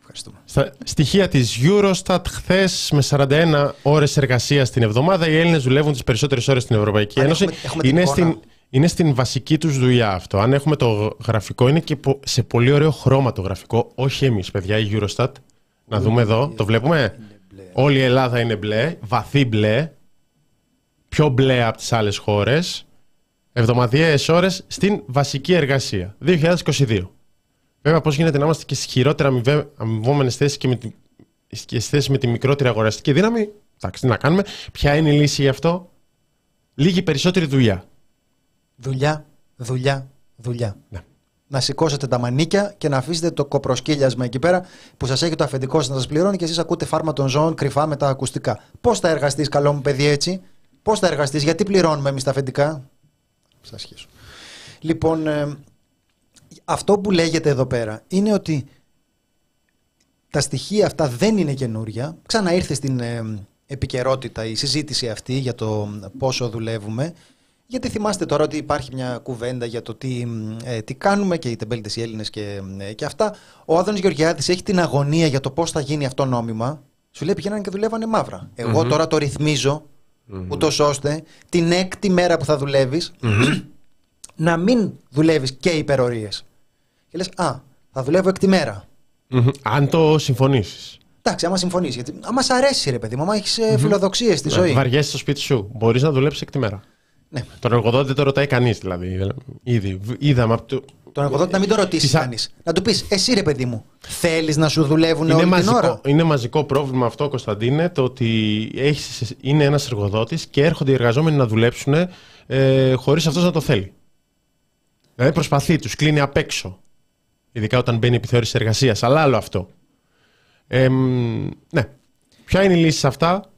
Ευχαριστούμε. Στα στοιχεία της Eurostat, χθες με 41 ώρες εργασίας την εβδομάδα, οι Έλληνες δουλεύουν τις περισσότερες ώρες στην Ευρωπαϊκή Αν Ένωση. έχουμε- έχουμε την είναι, εικόνα. στην, είναι στην βασική τους δουλειά αυτό. Αν έχουμε το γραφικό, είναι και πο- σε πολύ ωραίο χρώμα το γραφικό. Όχι εμείς, παιδιά, η Eurostat. Να δούμε εδώ. Το βλέπουμε; Όλη η Ελλάδα είναι μπλε, βαθύ μπλε. Πιο μπλε από τις άλλες χώρες. Εβδομαδιαίες ώρες στην βασική εργασία. 2022. Βέβαια, πώς γίνεται να είμαστε και στι χειρότερα αμοιβόμενες θέσεις και, με τη, και στις θέσεις με τη μικρότερη αγοραστική δύναμη; Εντάξει, τι να κάνουμε. Ποια είναι η λύση γι' αυτό, Λίγη περισσότερη δουλειά. Δουλειά, δουλειά, δουλειά. Ναι. Να σηκώσετε τα μανίκια και να αφήσετε το κοπροσκύλιασμα εκεί πέρα που σας έχει το αφεντικό σας να σας πληρώνει και εσείς ακούτε φάρμα των ζώων κρυφά με τα ακουστικά. Πώς θα εργαστείς, καλό μου παιδί, έτσι; Πώς θα εργαστείς, γιατί πληρώνουμε εμείς τα αφεντικά; Σας σχέσω. Λοιπόν, ε, αυτό που λέγεται εδώ πέρα είναι ότι τα στοιχεία αυτά δεν είναι καινούρια. Ξαναήρθε στην ε, επικαιρότητα η συζήτηση αυτή για το πόσο δουλεύουμε. Γιατί θυμάστε τώρα ότι υπάρχει μια κουβέντα για το τι, ε, τι κάνουμε και οι τεμπέλτες οι Έλληνες και, ε, και αυτά. Ο Άδωνης Γεωργιάδης έχει την αγωνία για το πώς θα γίνει αυτό νόμιμα. Σου λέει πηγαίνανε και δουλεύανε μαύρα. Εγώ τώρα το ρυθμίζω ούτως ώστε την έκτη μέρα που θα δουλεύεις να μην δουλεύεις και υπερορίες. Και λες, α, θα δουλεύω έκτη μέρα. Μμμ. Αν το συμφωνήσεις. Εντάξει, άμα συμφωνείς, γιατί άμα σ' αρέσει ρε παιδί μου, άμα έχεις ε, φιλοδοξίες στη ζωή. Βαριέσαι στο σπίτι σου. Μπορείς να δουλέψεις εκ τη μέρα. Ναι. Τον εργοδότη δεν το ρωτάει κανείς δηλαδή. Ήδη. Β- Είδαμε από το. Τον εργοδότη να μην το ρωτήσει Τις α- κανείς. Να του πεις, εσύ ρε παιδί μου, θέλεις να σου δουλεύουν Είναι όλη την ώρα; μαζικό, είναι μαζικό πρόβλημα αυτό, Κωνσταντίνε, το ότι έχεις, είναι ένας εργοδότης και έρχονται οι εργαζόμενοι να δουλέψουν ε, χωρίς αυτός να το θέλει. Δηλαδή προσπαθεί, τους κλείνει απ' έξω. Ειδικά όταν μπαίνει επιθεώρηση εργασίας. Αλλά άλλο αυτό. Ε, μ, ναι. Ποια είναι η λύση σε αυτά,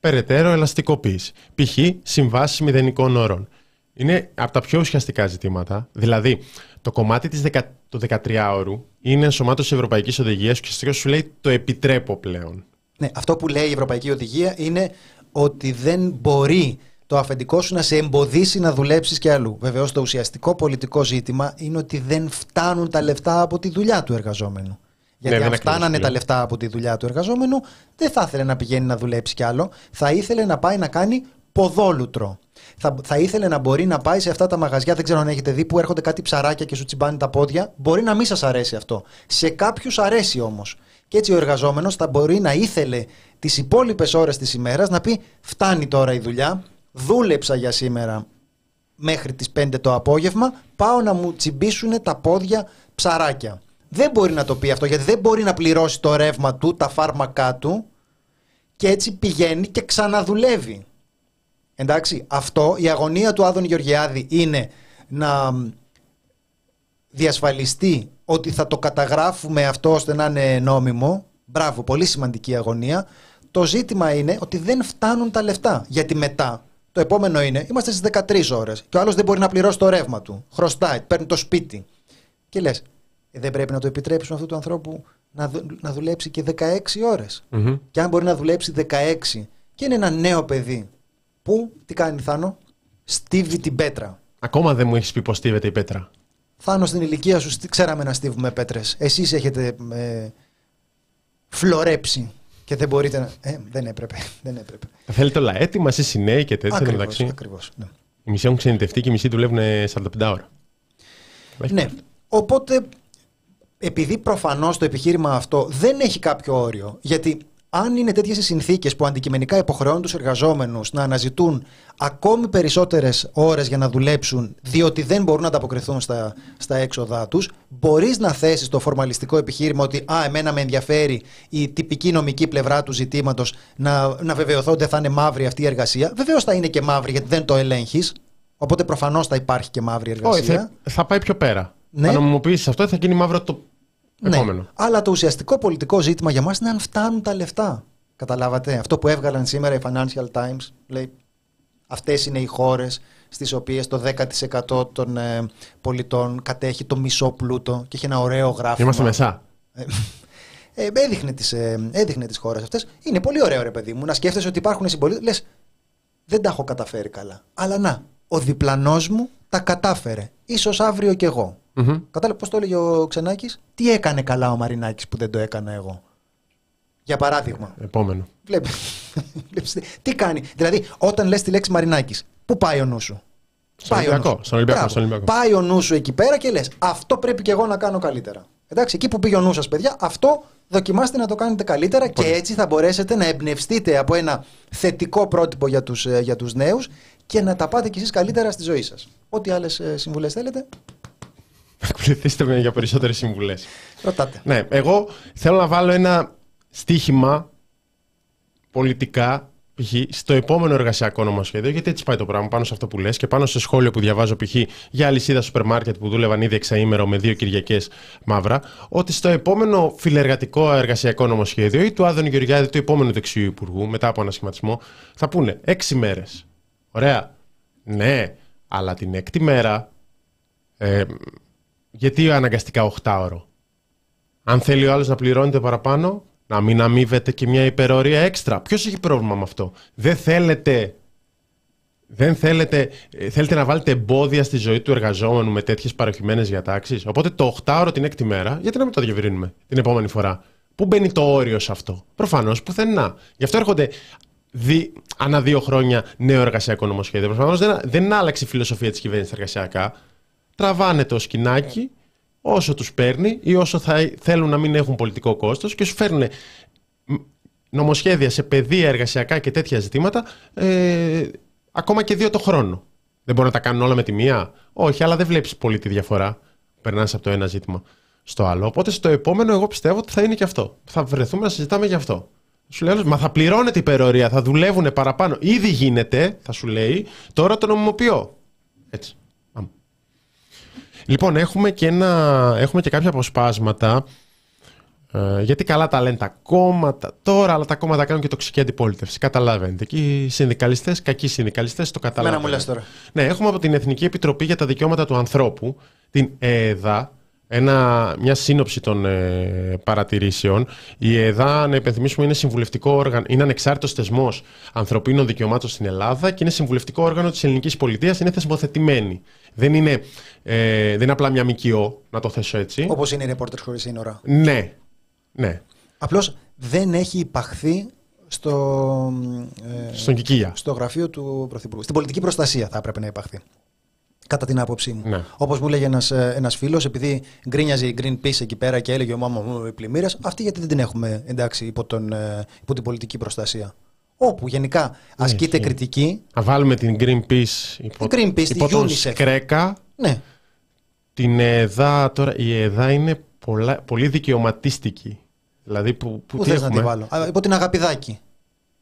περαιτέρω ελαστικοποίηση. Π.χ. συμβάσεις μηδενικών όρων. Είναι από τα πιο ουσιαστικά ζητήματα. Δηλαδή, το κομμάτι της δεκα, του 13ωρου είναι ενσωμάτωση Ευρωπαϊκής Οδηγίας και ουσιαστικά σου λέει το επιτρέπω πλέον. Ναι, αυτό που λέει η Ευρωπαϊκή Οδηγία είναι ότι δεν μπορεί το αφεντικό σου να σε εμποδίσει να δουλέψεις και αλλού. Βεβαίως, το ουσιαστικό πολιτικό ζήτημα είναι ότι δεν φτάνουν τα λεφτά από τη δουλειά του εργαζόμενου. Γιατί Ναι, δεν αν είναι φτάνανε ακριβώς τα πλέον. λεφτά από τη δουλειά του εργαζόμενου, δεν θα ήθελε να πηγαίνει να δουλέψει κι άλλο. Θα ήθελε να πάει να κάνει ποδόλουτρο. Θα, θα ήθελε να μπορεί να πάει σε αυτά τα μαγαζιά, δεν ξέρω αν έχετε δει, που έρχονται κάτι ψαράκια και σου τσιμπάνε τα πόδια. Μπορεί να μην σας αρέσει αυτό. Σε κάποιους αρέσει όμως. Και έτσι ο εργαζόμενος θα μπορεί να ήθελε τις υπόλοιπες ώρες της ημέρας να πει: Φτάνει τώρα η δουλειά, δούλεψα για σήμερα μέχρι τις 5 το απόγευμα πάω να μου τσιμπήσουν τα πόδια ψαράκια. Δεν μπορεί να το πει αυτό γιατί δεν μπορεί να πληρώσει το ρεύμα του, τα φάρμακά του και έτσι πηγαίνει και ξαναδουλεύει. Εντάξει, αυτό η αγωνία του Άδων Γεωργιάδη είναι να διασφαλιστεί ότι θα το καταγράφουμε αυτό ώστε να είναι νόμιμο. Μπράβο, πολύ σημαντική αγωνία. Το ζήτημα είναι ότι δεν φτάνουν τα λεφτά. Γιατί μετά, το επόμενο είναι, είμαστε στις 13 ώρες και ο άλλος δεν μπορεί να πληρώσει το ρεύμα του. Χρωστάει, παίρνει το σπίτι. Και λες, δεν πρέπει να το επιτρέψουμε αυτού του ανθρώπου να, δου- να δουλέψει και 16 ώρες. Μμμ. Και αν μπορεί να δουλέψει 16 και είναι ένα νέο παιδί, που τι κάνει Θάνο, στίβει την πέτρα. Ακόμα δεν μου έχεις πει πώς στίβεται η πέτρα. Θάνο στην ηλικία σου, στι- ξέραμε να στίβουμε πέτρες. Εσείς έχετε ε, φλωρέψει και δεν μπορείτε να. Ε, δεν έπρεπε. Δεν έπρεπε. Θέλετε όλα έτοιμα, εσεί οι νέοι και τέτοια Ακριβώς, μεταξύ. ακριβώς, ναι. Οι μισοί έχουν ξενιτευτεί και οι μισοί δουλεύουν 45 ώρα. Ναι. Οπότε επειδή προφανώς το επιχείρημα αυτό δεν έχει κάποιο όριο. Γιατί αν είναι τέτοιες οι συνθήκες που αντικειμενικά υποχρεώνουν τους εργαζόμενους να αναζητούν ακόμη περισσότερες ώρες για να δουλέψουν, διότι δεν μπορούν να ανταποκριθούν στα, στα έξοδά τους, μπορείς να θέσεις το φορμαλιστικό επιχείρημα ότι Α, εμένα με ενδιαφέρει η τυπική νομική πλευρά του ζητήματος να, να βεβαιωθώ ότι θα είναι μαύρη αυτή η εργασία. Βεβαίως θα είναι και μαύρη γιατί δεν το ελέγχεις. Οπότε προφανώς θα υπάρχει και μαύρη εργασία. Όχι, θα, θα πάει πιο πέρα. Ναι. Αν νομιμοποιήσει αυτό, θα γίνει μαύρο το ναι. επόμενο. Αλλά το ουσιαστικό πολιτικό ζήτημα για μας είναι αν φτάνουν τα λεφτά. Καταλάβατε. Αυτό που έβγαλαν σήμερα οι Financial Times λέει αυτές είναι οι χώρες στις οποίες το 10% των ε, πολιτών κατέχει το μισό πλούτο και έχει ένα ωραίο γράφημα. Είμαστε μεσά. Ε, ε, έδειχνε τις, ε, έδειχνε τις χώρες αυτές. Είναι πολύ ωραίο ρε παιδί μου να σκέφτεσαι ότι υπάρχουν συμπολίτες. Λες δεν τα έχω καταφέρει καλά. Αλλά να, ο διπλανός μου τα κατάφερε. Ίσως αύριο κι εγώ. Mm-hmm. Κατάλαβε πώς το έλεγε ο Ξενάκης, τι έκανε καλά ο Μαρινάκης που δεν το έκανα εγώ; Για παράδειγμα. Επόμενο. Βλέπεις, τι κάνει; Δηλαδή, όταν λες τη λέξη Μαρινάκης, πού πάει ο νους σου; Στον πάει Ολυμπιακό. Στον Ολυμπιακό, στον Ολυμπιακό. Πάει ο νους σου εκεί πέρα και λες: Αυτό πρέπει και εγώ να κάνω καλύτερα. Εντάξει, εκεί που πήγε ο νους σας, παιδιά, αυτό δοκιμάστε να το κάνετε καλύτερα και έτσι θα μπορέσετε να εμπνευστείτε από ένα θετικό πρότυπο για τους για τους νέους και να τα πάτε κι εσείς καλύτερα στη ζωή σας. Ό,τι άλλες συμβουλές θέλετε, Ακολουθήστε με για περισσότερες συμβουλές. Ρωτάτε. Ναι, εγώ θέλω να βάλω ένα στίχημα πολιτικά π.χ. στο επόμενο εργασιακό νομοσχέδιο, γιατί έτσι πάει το πράγμα πάνω σε αυτό που λες και πάνω σε σχόλιο που διαβάζω π.χ. για αλυσίδα σούπερ μάρκετ που δούλευαν ήδη εξαήμερο με δύο Κυριακές μαύρα, ότι στο επόμενο φιλεργατικό εργασιακό νομοσχέδιο ή του Άδωνη Γεωργιάδη, του επόμενου δεξιού υπουργού, μετά από ανασχηματισμό, θα πούνε έξι μέρες. Ωραία. Ναι, αλλά την έκτη μέρα ε, γιατί αναγκαστικά 8 ώρο. Αν θέλει ο άλλος να πληρώνεται παραπάνω, να μην αμείβεται και μια υπερορία έξτρα. Ποιος έχει πρόβλημα με αυτό; Δεν θέλετε. Δεν θέλετε, ε, θέλετε να βάλετε εμπόδια στη ζωή του εργαζόμενου με τέτοιες παροχημένες διατάξεις; Οπότε το 8ωρο την έκτη μέρα, γιατί να μην το διαβρύνουμε την επόμενη φορά; Πού μπαίνει το όριο σε αυτό; Προφανώς πουθενά. Γι' αυτό έρχονται δι, ανά δύο χρόνια νέο εργασιακό νομοσχέδιο. Προφανώς δεν, δεν άλλαξε η φιλοσοφία της κυβέρνησης εργασιακά τραβάνε το σκηνάκι όσο τους παίρνει ή όσο θα θέλουν να μην έχουν πολιτικό κόστος και σου φέρνουν νομοσχέδια σε παιδεία, εργασιακά και τέτοια ζητήματα ε, ακόμα και δύο το χρόνο. Δεν μπορούν να τα κάνουν όλα με τη μία; Όχι, αλλά δεν βλέπεις πολύ τη διαφορά. Περνάς από το ένα ζήτημα στο άλλο. Οπότε στο επόμενο εγώ πιστεύω ότι θα είναι και αυτό. Θα βρεθούμε να συζητάμε γι' αυτό. Σου λέει, μα θα πληρώνεται υπερορία, θα δουλεύουν παραπάνω. Ήδη γίνεται, θα σου λέει, τώρα το νομιμοποιώ. Έτσι. Λοιπόν, έχουμε και, ένα, έχουμε και κάποια αποσπάσματα. Ε, γιατί καλά τα λένε τα κόμματα τώρα, αλλά τα κόμματα κάνουν και τοξική αντιπολίτευση. Καταλαβαίνετε. Και οι συνδικαλιστές, κακοί συνδικαλιστές, το καταλαβαίνουν. Μένα μου τώρα. Ναι, έχουμε από την Εθνική Επιτροπή για τα Δικαιώματα του Ανθρώπου, την ΕΕΔΑ, ένα, μια σύνοψη των ε, παρατηρήσεων. Η ΕΕΔΑ, να υπενθυμίσουμε, είναι συμβουλευτικό όργανο, είναι ανεξάρτητος θεσμός ανθρωπίνων δικαιωμάτων στην Ελλάδα και είναι συμβουλευτικό όργανο της ελληνικής πολιτείας. Είναι θεσμοθετημένη. Δεν είναι, ε, δεν είναι απλά μια ΜΚΟ, να το θέσω έτσι. Όπως είναι η Reporters Χωρίς Σύνορα. Ναι. ναι. Απλώς δεν έχει υπαχθεί στο, ε, Στον Κικίλια. στο γραφείο του Πρωθυπουργού. Στην πολιτική προστασία θα έπρεπε να υπαχθεί. Κατά την άποψή μου. Ναι. Όπως μου έλεγε ένας ένας ε, φίλος, επειδή γκρίνιαζε η Greenpeace εκεί πέρα και έλεγε ο μάμα μου οι πλημμύρες, αυτή γιατί δεν την έχουμε εντάξει υπό, τον, ε, υπό την πολιτική προστασία. Όπου γενικά ναι, ασκείται κριτική. Να βάλουμε την Greenpeace υπό, Greenpeace, υπό τον Σκρέκα. Ναι. Την ΕΔΑ τώρα, η ΕΔΑ είναι πολλά, πολύ δικαιωματίστικη. Δηλαδή που, που, Πού θες να τη βάλω; Υπό την Αγαπηδάκη.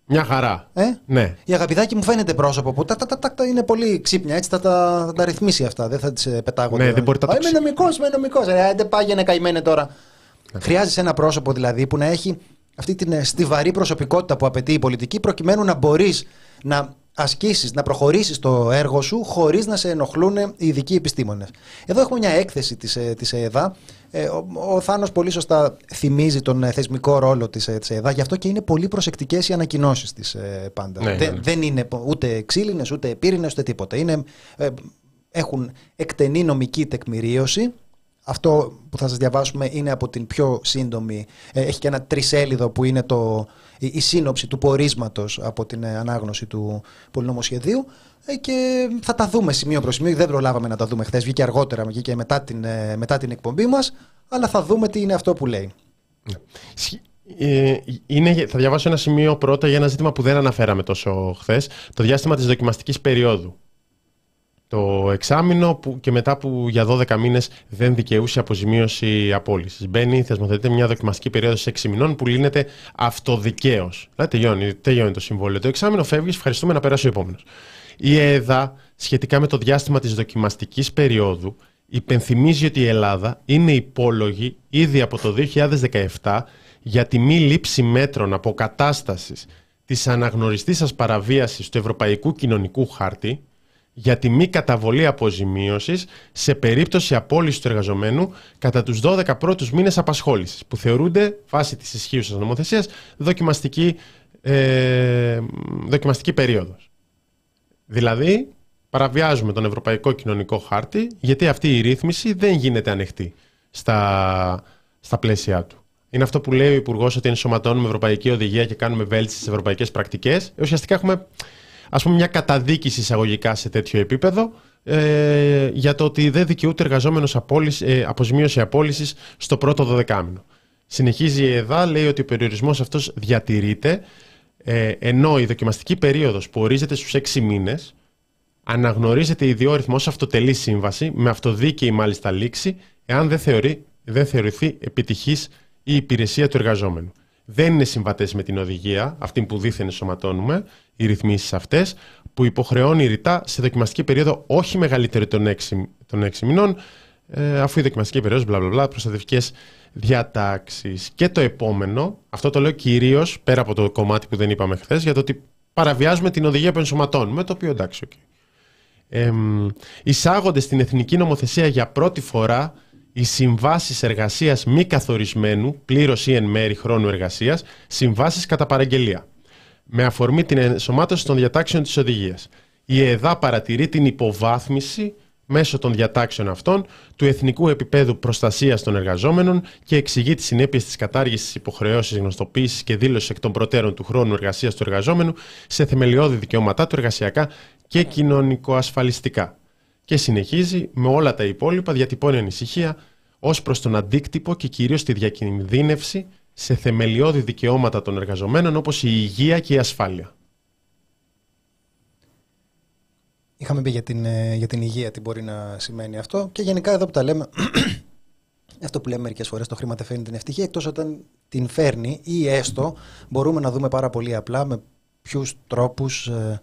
Μια χαρά. Ε; Ναι. Η αγαπηδάκι μου φαίνεται πρόσωπο που τα, τα, τα, τα, είναι πολύ ξύπνια, έτσι θα τα, θα τα ρυθμίσει αυτά. Δεν θα τις ε, πετάγονται. Ναι, δεν μπορεί να το Είμαι νομικός, είμαι νομικός. Ε, δεν πάγαινε καημένε τώρα. Ναι. Χρειάζεσαι ένα πρόσωπο δηλαδή που να έχει αυτή την ε, στιβαρή προσωπικότητα που απαιτεί η πολιτική, προκειμένου να μπορείς να ασκήσεις, να προχωρήσεις το έργο σου χωρίς να σε ενοχλούν οι ειδικοί επιστήμονες. Εδώ έχουμε μια έκθεση της, ε, της ΕΕΔΑ. Ε, ο, ο Θάνος πολύ σωστά θυμίζει τον ε, θεσμικό ρόλο της, της ΕΕΔΑ, γι' αυτό και είναι πολύ προσεκτικές οι ανακοινώσεις της πάντα. Ναι, δεν, ναι. δεν είναι ούτε ξύλινες, ούτε πύρινες, ούτε τίποτα. Είναι, έχουν εκτενή νομική τεκμηρίωση, αυτό που θα σας διαβάσουμε είναι από την πιο σύντομη. Ε, έχει και ένα τρισέλιδο που είναι το, η, σύνοψη του πορίσματος από την ε, ανάγνωση του πολυνομοσχεδίου ε, και θα τα δούμε σημείο προς σημείο. Δεν προλάβαμε να τα δούμε χθες, βγήκε αργότερα, βγήκε μετά την, μετά την εκπομπή μας, αλλά θα δούμε τι είναι αυτό που λέει. Είναι, θα διαβάσω ένα σημείο πρώτα για ένα ζήτημα που δεν αναφέραμε τόσο χθες, το διάστημα της δοκιμαστικής περίοδου το εξάμεινο που, και μετά που για 12 μήνες δεν δικαιούσε αποζημίωση απόλυσης. Μπαίνει, θεσμοθετείται μια δοκιμαστική περίοδος 6 μηνών που λύνεται αυτοδικαίως. Δηλαδή τελειώνει, τελειώνει το συμβόλαιο. Το εξάμεινο φεύγεις, ευχαριστούμε να περάσει ο επόμενος. Η ΕΕΔΑ, σχετικά με το διάστημα της δοκιμαστικής περίοδου, υπενθυμίζει ότι η Ελλάδα είναι υπόλογη ήδη από το 2017 για τη μη λήψη μέτρων αποκατάστασης της αναγνωριστής σας παραβίασης του Ευρωπαϊκού Κοινωνικού Χάρτη, για τη μη καταβολή αποζημίωσης σε περίπτωση απόλυσης του εργαζομένου κατά τους 12 πρώτους μήνες απασχόλησης που θεωρούνται βάσει της ισχύουσας νομοθεσίας δοκιμαστική, ε, δοκιμαστική περίοδος. Δηλαδή παραβιάζουμε τον Ευρωπαϊκό Κοινωνικό Χάρτη γιατί αυτή η ρύθμιση δεν γίνεται ανοιχτή στα, στα πλαίσια του. Είναι αυτό που λέει ο Υπουργός ότι ενσωματώνουμε ευρωπαϊκή οδηγία και κάνουμε βέλτιστες ευρωπαϊκές πρακτικές. Ουσιαστικά έχουμε ας πούμε μια καταδίκηση εισαγωγικά σε τέτοιο επίπεδο ε, για το ότι δεν δικαιούται εργαζόμενος απόλυση, ε, αποζημίωση απόλυσης στο πρώτο δωδεκάμινο. Συνεχίζει η ΕΔΑ, λέει ότι ο περιορισμός αυτός διατηρείται ε, ενώ η δοκιμαστική περίοδος που ορίζεται στους έξι μήνες αναγνωρίζεται ιδιόρυθμος ως αυτοτελή σύμβαση με αυτοδίκαιη μάλιστα λήξη εάν δεν, θεωρεί, δεν θεωρηθεί επιτυχής η υπηρεσία του εργαζόμενου. Δεν είναι συμβατές με την οδηγία, αυτή που δίθεν σωματώνουμε, οι ρυθμίσεις αυτές που υποχρεώνει ρητά σε δοκιμαστική περίοδο όχι μεγαλύτερη των 6, των 6 μηνών ε, αφού η δοκιμαστική περίοδος μπλα μπλα μπλα προστατευτικές διατάξεις. Και το επόμενο, αυτό το λέω κυρίως πέρα από το κομμάτι που δεν είπαμε χθες, για το ότι παραβιάζουμε την οδηγία που ενσωματώνουμε, το οποίο εντάξει, okay. Ε, εισάγονται στην εθνική νομοθεσία για πρώτη φορά οι συμβάσεις εργασίας μη καθορισμένου, πλήρως ή εν μέρη χρόνου εργασίας, συμβάσεις κατά παραγγελία με αφορμή την ενσωμάτωση των διατάξεων της οδηγίας. Η ΕΕΔΑ παρατηρεί την υποβάθμιση μέσω των διατάξεων αυτών του εθνικού επίπεδου προστασίας των εργαζόμενων και εξηγεί τις συνέπειες της κατάργησης υποχρεώση γνωστοποίησης και δήλωσης εκ των προτέρων του χρόνου εργασίας του εργαζόμενου σε θεμελιώδη δικαιώματά του εργασιακά και κοινωνικοασφαλιστικά. Και συνεχίζει με όλα τα υπόλοιπα διατυπώνει ανησυχία ως προς τον αντίκτυπο και κυρίως τη διακινδύνευση σε θεμελιώδη δικαιώματα των εργαζομένων όπως η υγεία και η ασφάλεια. Είχαμε πει για την, ε, για την υγεία τι μπορεί να σημαίνει αυτό και γενικά εδώ που τα λέμε <clears throat> αυτό που λέμε μερικές φορές, το χρήμα δεν φέρνει την ευτυχία, εκτός όταν την φέρνει ή έστω μπορούμε να δούμε πάρα πολύ απλά με ποιους τρόπους ε,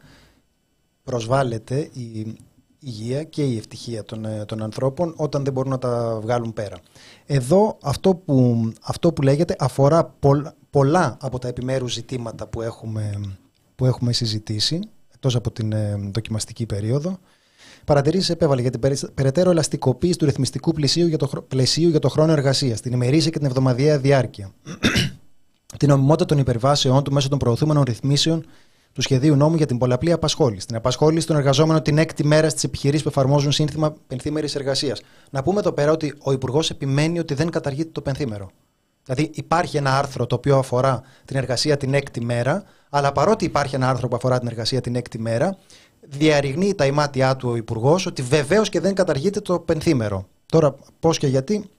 προσβάλλεται η υγεία και η ευτυχία των, ε, των ανθρώπων όταν δεν μπορούν να τα βγάλουν πέρα. Εδώ αυτό που, αυτό που λέγεται αφορά πολλά από τα επιμέρους ζητήματα που έχουμε, που έχουμε συζητήσει, εκτός από την ε, δοκιμαστική περίοδο. Παρατηρήσεις επέβαλε για την περαιτέρω ελαστικοποίηση του ρυθμιστικού πλαισίου για το, πλαισίου για το χρόνο εργασίας, την ημερήσια και την εβδομαδιαία διάρκεια. <clears throat> την ομιμότητα των υπερβάσεών του μέσω των προωθούμενων ρυθμίσεων του σχεδίου νόμου για την πολλαπλή απασχόληση. Την απασχόληση των εργαζόμενων την έκτη μέρα στις επιχειρήσεις που εφαρμόζουν σύνθημα πενθήμερης εργασίας. Να πούμε εδώ πέρα ότι ο Υπουργός επιμένει ότι δεν καταργείται το πενθήμερο. Δηλαδή υπάρχει ένα άρθρο το οποίο αφορά την εργασία την έκτη μέρα, αλλά παρότι υπάρχει ένα άρθρο που αφορά την εργασία την έκτη μέρα, διαρριγνύει τα ημάτια του ο Υπουργός ότι βεβαίως και δεν καταργείται το πενθήμερο. Τώρα, πώς και γιατί,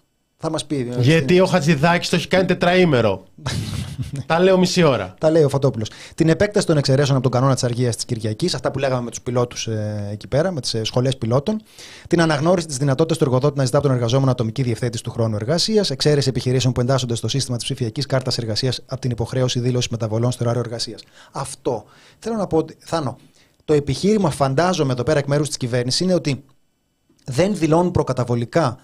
θα μας πει. Ε, γιατί ο Χατζηδάκης το έχει κάνει τετραήμερο. <laughs> Τα λέω μισή ώρα. Τα λέει ο Φωτόπουλος. Την επέκταση των εξαιρέσεων από τον κανόνα της αργίας της Κυριακής, αυτά που λέγαμε με τους πιλότους ε, εκεί πέρα, με τις ε, σχολές πιλότων. Την αναγνώριση της δυνατότητας του εργοδότη να ζητά από τον εργαζόμενο ατομική διευθέτηση του χρόνου εργασίας. Εξαίρεση επιχειρήσεων που εντάσσονται στο σύστημα της ψηφιακής κάρτας εργασίας από την υποχρέωση δήλωσης μεταβολών στο ωράριο εργασίας. Αυτό. Θέλω να πω ότι. Θάνο, το επιχείρημα, φαντάζομαι εδώ πέρα εκ μέρους της κυβέρνησης, είναι ότι δεν δηλώνουν προκαταβολικά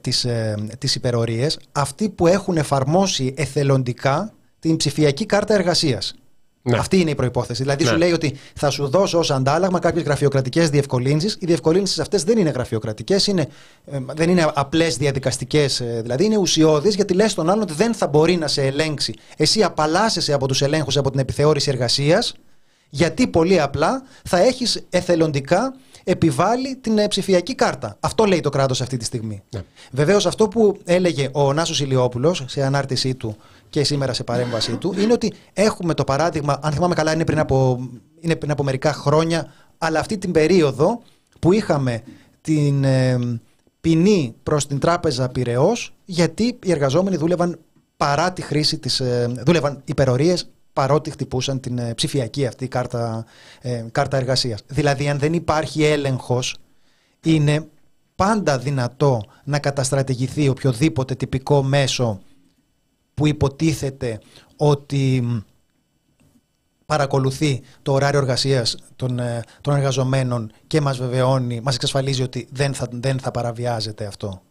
τις, ε, τις υπερορίες αυτοί που έχουν εφαρμόσει εθελοντικά την ψηφιακή κάρτα εργασίας. Ναι. Αυτή είναι η προπόθεση. Δηλαδή, ναι. σου λέει ότι θα σου δώσω ως αντάλλαγμα κάποιες γραφειοκρατικές διευκολύνσεις. Οι διευκολύνσεις αυτές δεν είναι γραφειοκρατικές, είναι, ε, δεν είναι απλές διαδικαστικές, ε, δηλαδή είναι ουσιώδεις, γιατί λες τον άλλον ότι δεν θα μπορεί να σε ελέγξει. Εσύ απαλλάσσεσαι από τους ελέγχους από την επιθεώρηση εργασίας Γιατί πολύ απλά θα έχεις εθελοντικά επιβάλλει την ε, ψηφιακή κάρτα. Αυτό λέει το κράτος αυτή τη στιγμή. Ναι. Βεβαίως αυτό που έλεγε ο Νάσος Ηλιόπουλος σε ανάρτησή του και σήμερα σε παρέμβασή του είναι ότι έχουμε το παράδειγμα, αν θυμάμαι καλά είναι πριν από, είναι πριν από μερικά χρόνια, αλλά αυτή την περίοδο που είχαμε την ε, ποινή προς την τράπεζα Πυραιός γιατί οι εργαζόμενοι δούλευαν παρά τη χρήση της, ε, δούλευαν υπερορίες παρότι χτυπούσαν την ε, ψηφιακή αυτή κάρτα, ε, κάρτα εργασίας. Δηλαδή αν δεν υπάρχει έλεγχος είναι πάντα δυνατό να καταστρατηγηθεί οποιοδήποτε τυπικό μέσο που υποτίθεται ότι παρακολουθεί το ωράριο εργασίας των, ε, των εργαζομένων και μας βεβαιώνει, μας εξασφαλίζει ότι δεν θα, δεν θα παραβιάζεται αυτό.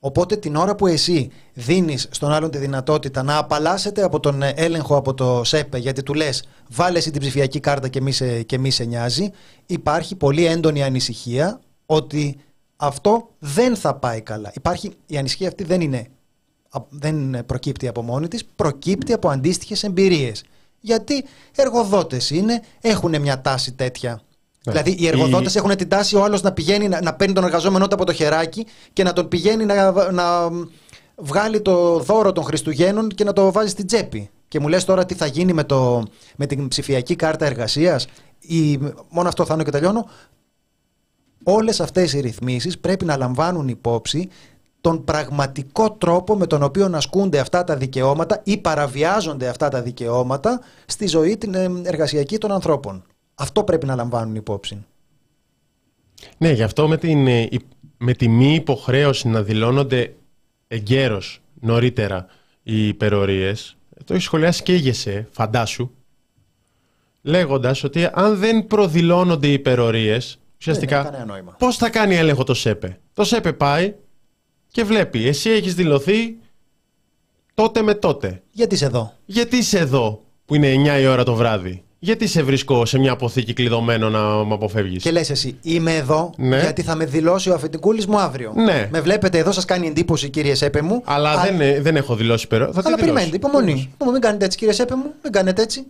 Οπότε την ώρα που εσύ δίνεις στον άλλον τη δυνατότητα να απαλλάσσεται από τον έλεγχο από το ΣΕΠΕ γιατί του λες βάλε εσύ την ψηφιακή κάρτα και μη σε, και μη σε νοιάζει υπάρχει πολύ έντονη ανησυχία ότι αυτό δεν θα πάει καλά. Υπάρχει, η ανησυχία αυτή δεν, είναι, δεν προκύπτει από μόνη της, προκύπτει από αντίστοιχες εμπειρίες. Γιατί εργοδότες είναι, έχουν μια τάση τέτοια ναι. Δηλαδή οι εργοδότες έχουν την τάση ο άλλος να πηγαίνει να, να παίρνει τον εργαζόμενο από το χεράκι και να τον πηγαίνει να, να βγάλει το δώρο των Χριστουγέννων και να το βάζει στην τσέπη. Και μου λες τώρα τι θα γίνει με, το, με την ψηφιακή κάρτα εργασίας. Μόνο αυτό θα είναι και τελειώνω. Όλες αυτές οι ρυθμίσεις πρέπει να λαμβάνουν υπόψη τον πραγματικό τρόπο με τον οποίο ασκούνται αυτά τα δικαιώματα ή παραβιάζονται αυτά τα δικαιώματα στη ζωή την ε, εργασιακή των ανθρώπων. Αυτό πρέπει να λαμβάνουν υπόψη. Ναι, γι' αυτό με, την, ε, με τη μη υποχρέωση να δηλώνονται εγκαίρως νωρίτερα οι υπερορίες, το έχεις σχολιάσει και ήγεσαι, φαντάσου, λέγοντας ότι αν δεν προδηλώνονται οι υπερορίες, ουσιαστικά πώς θα κάνει έλεγχο το ΣΕΠΕ; Το ΣΕΠΕ πάει και βλέπει, εσύ έχεις δηλωθεί τότε με τότε. Γιατί είσαι εδώ; Γιατί είσαι εδώ που είναι 9 η ώρα το βράδυ; Γιατί σε βρίσκω σε μια αποθήκη κλειδωμένο να με αποφεύγεις; Και λες εσύ, είμαι εδώ ναι. γιατί θα με δηλώσει ο αφεντικούλης μου αύριο. Ναι. Με βλέπετε εδώ, σας κάνει εντύπωση, κύριε Σέπε μου. Αλλά α... δεν, δεν έχω δηλώσει πέρα. Θα Αλλά περιμένετε, υπομονή. Μην κάνετε έτσι, κύριε Σέπε μου, μην κάνετε έτσι.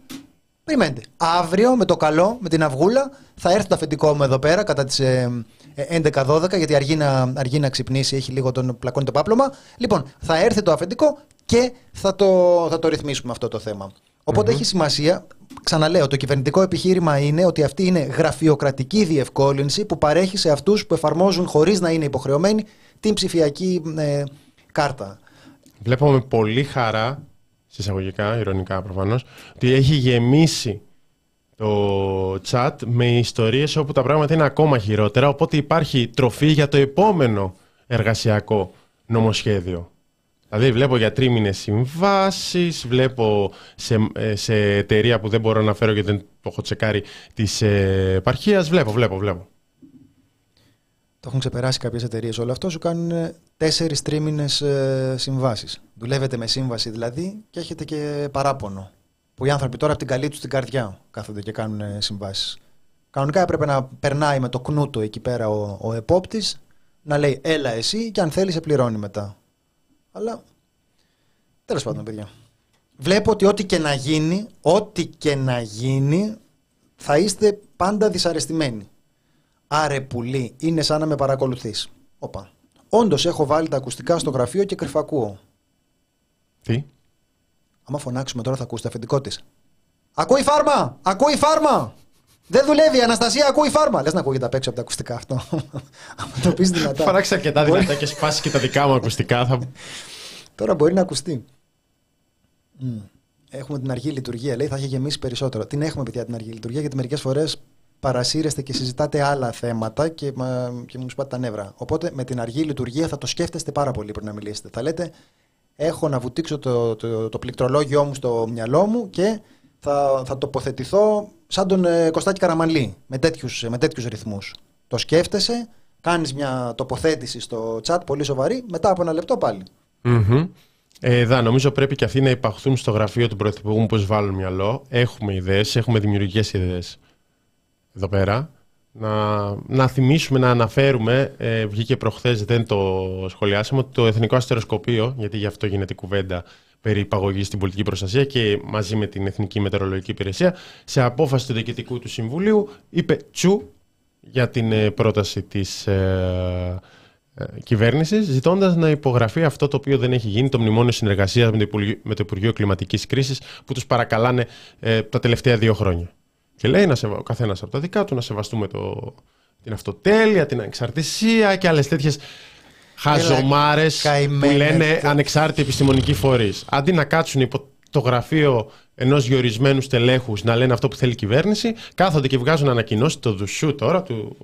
Περιμένετε. Αύριο με το καλό, με την αυγούλα, θα έρθει το αφεντικό μου εδώ πέρα κατά τις ε, 11-12, γιατί αργεί να, αργεί να ξυπνήσει, έχει λίγο τον πλακώνει το πάπλωμα. Λοιπόν, θα έρθει το αφεντικό και θα το, θα το ρυθμίσουμε αυτό το θέμα. οποτε έχει σημασία, ξαναλέω, το κυβερνητικό επιχείρημα είναι ότι αυτή είναι γραφειοκρατική διευκόλυνση που παρέχει σε αυτούς που εφαρμόζουν χωρίς να είναι υποχρεωμένοι την ψηφιακή ε, κάρτα. Βλέπω με πολύ χαρά, συσσαγωγικά, ηρωνικά προφανώς, ότι έχει γεμίσει το chat με ιστορίες όπου τα πράγματα είναι ακόμα χειρότερα, οπότε υπάρχει τροφή για το επόμενο εργασιακό νομοσχέδιο. Δηλαδή βλέπω για τρίμηνε συμβάσεις, βλέπω σε, ε, σε εταιρεία που δεν μπορώ να φέρω γιατί δεν το έχω τσεκάρει της ε, επαρχίας. Βλέπω, βλέπω, βλέπω. Το έχουν ξεπεράσει κάποιες εταιρείες όλο αυτό. Σου κάνουν τέσσερις τρίμηνες ε, συμβάσεις. Δουλεύετε με σύμβαση δηλαδή και έχετε και παράπονο. Που οι άνθρωποι τώρα από την καλή τους την καρδιά κάθονται και κάνουν ε, συμβάσεις. Κανονικά έπρεπε να περνάει με το κνούτο εκεί πέρα ο, ο επόπτης, να λέει έλα εσύ και αν θέλει σε πληρώνει μετά. Αλλά τέλος πάντων παιδιά. Βλέπω ότι ό,τι και να γίνει, ό,τι και να γίνει θα είστε πάντα δυσαρεστημένοι. Άρε πουλί, είναι σαν να με παρακολουθείς. Όπα. Όντως έχω βάλει τα ακουστικά στο γραφείο και κρυφακούω. Τι; Άμα φωνάξουμε τώρα θα ακούσετε αφεντικό της. Ακούει φάρμα! Ακούει φάρμα! Δεν δουλεύει, η Αναστασία ακούει φάρμα. Λες να ακούγεται απ' έξω από τα ακουστικά αυτό. <laughs> Αν το πεις δυνατά. Φαράξει αρκετά δυνατά και σπάσει και τα δικά μου ακουστικά. Θα... Τώρα μπορεί να ακουστεί. Έχουμε την αργή λειτουργία, λέει, θα έχει γεμίσει περισσότερο. Την έχουμε παιδιά την αργή λειτουργία, γιατί μερικές φορές παρασύρεστε και συζητάτε άλλα θέματα και, και μου σπάτε τα νεύρα. Οπότε με την αργή λειτουργία θα το σκέφτεστε πάρα πολύ πριν να μιλήσετε. Θα λέτε, έχω να βουτήξω το, το, το πληκτρολόγιο μου στο μυαλό μου και θα, θα τοποθετηθώ σαν τον ε, Κωστάκη Καραμαλή, με τέτοιους, με τέτοιους ρυθμούς. Το σκέφτεσαι, κάνεις μια τοποθέτηση στο chat πολύ σοβαρή, μετά από ένα λεπτό πάλι. Mm-hmm. Ε, δα, νομίζω πρέπει και αυτοί να υπαχθούν στο γραφείο του Πρωθυπουργού που βάλουν μυαλό. Έχουμε ιδέες, έχουμε δημιουργικές ιδέες εδώ πέρα. Να, να θυμίσουμε, να αναφέρουμε, ε, βγήκε προχθές, δεν το σχολιάσαμε, ότι το Εθνικό Αστεροσκοπείο, γιατί γι' αυτό γίνεται η κουβέντα, περί υπαγωγής στην πολιτική προστασία και μαζί με την Εθνική Μετεωρολογική Υπηρεσία, σε απόφαση του Διοικητικού του Συμβουλίου, είπε τσου για την ε, πρόταση της ε, ε, κυβέρνησης, ζητώντας να υπογραφεί αυτό το οποίο δεν έχει γίνει, το μνημόνιο συνεργασίας με, με το Υπουργείο Κλιματικής Κρίσης, που τους παρακαλάνε ε, τα τελευταία δύο χρόνια. Και λέει να σε, ο καθένας από τα δικά του να σεβαστούμε το, την αυτοτέλεια, την ανεξαρτησία και άλλες τέτοιες χαζομάρες που λένε ανεξάρτητοι επιστημονικοί φορείς. Αντί να κάτσουν υπό το γραφείο ενός διορισμένου στελέχους να λένε αυτό που θέλει η κυβέρνηση, κάθονται και βγάζουν ανακοινώσεις το δουσού τώρα του,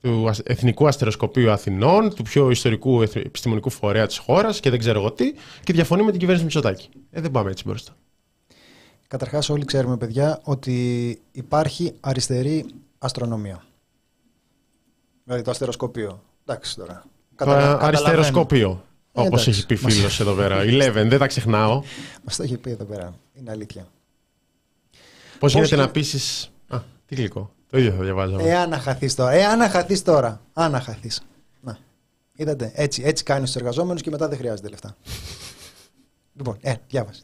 του Εθνικού Αστεροσκοπείου Αθηνών, του πιο ιστορικού επιστημονικού φορέα της χώρας και δεν ξέρω εγώ τι, και διαφωνεί με την κυβέρνηση Μητσοτάκη. Ε, δεν πάμε έτσι μπροστά. Καταρχάς, όλοι ξέρουμε, παιδιά, ότι υπάρχει αριστερή αστρονομία. Δηλαδή το αστεροσκοπείο. Εντάξει τώρα. Κατα... Αριστεροσκοπείο. Ε, Όπως έχει πει φίλος εδώ πέρα. <laughs> Eleven, δεν τα ξεχνάω. Μας το έχει πει εδώ πέρα. Είναι αλήθεια. Πώς γίνεται να πείσει. Α, τι γλυκό. Το ίδιο θα διαβάζω. Εάν να χαθείς τώρα. Εάν να χαθείς τώρα. Αν να χαθείς. Να. Είδατε. Έτσι, έτσι κάνεις τους εργαζόμενους και μετά δεν χρειάζεται λεφτά. <laughs> λοιπόν, ε, διάβασε.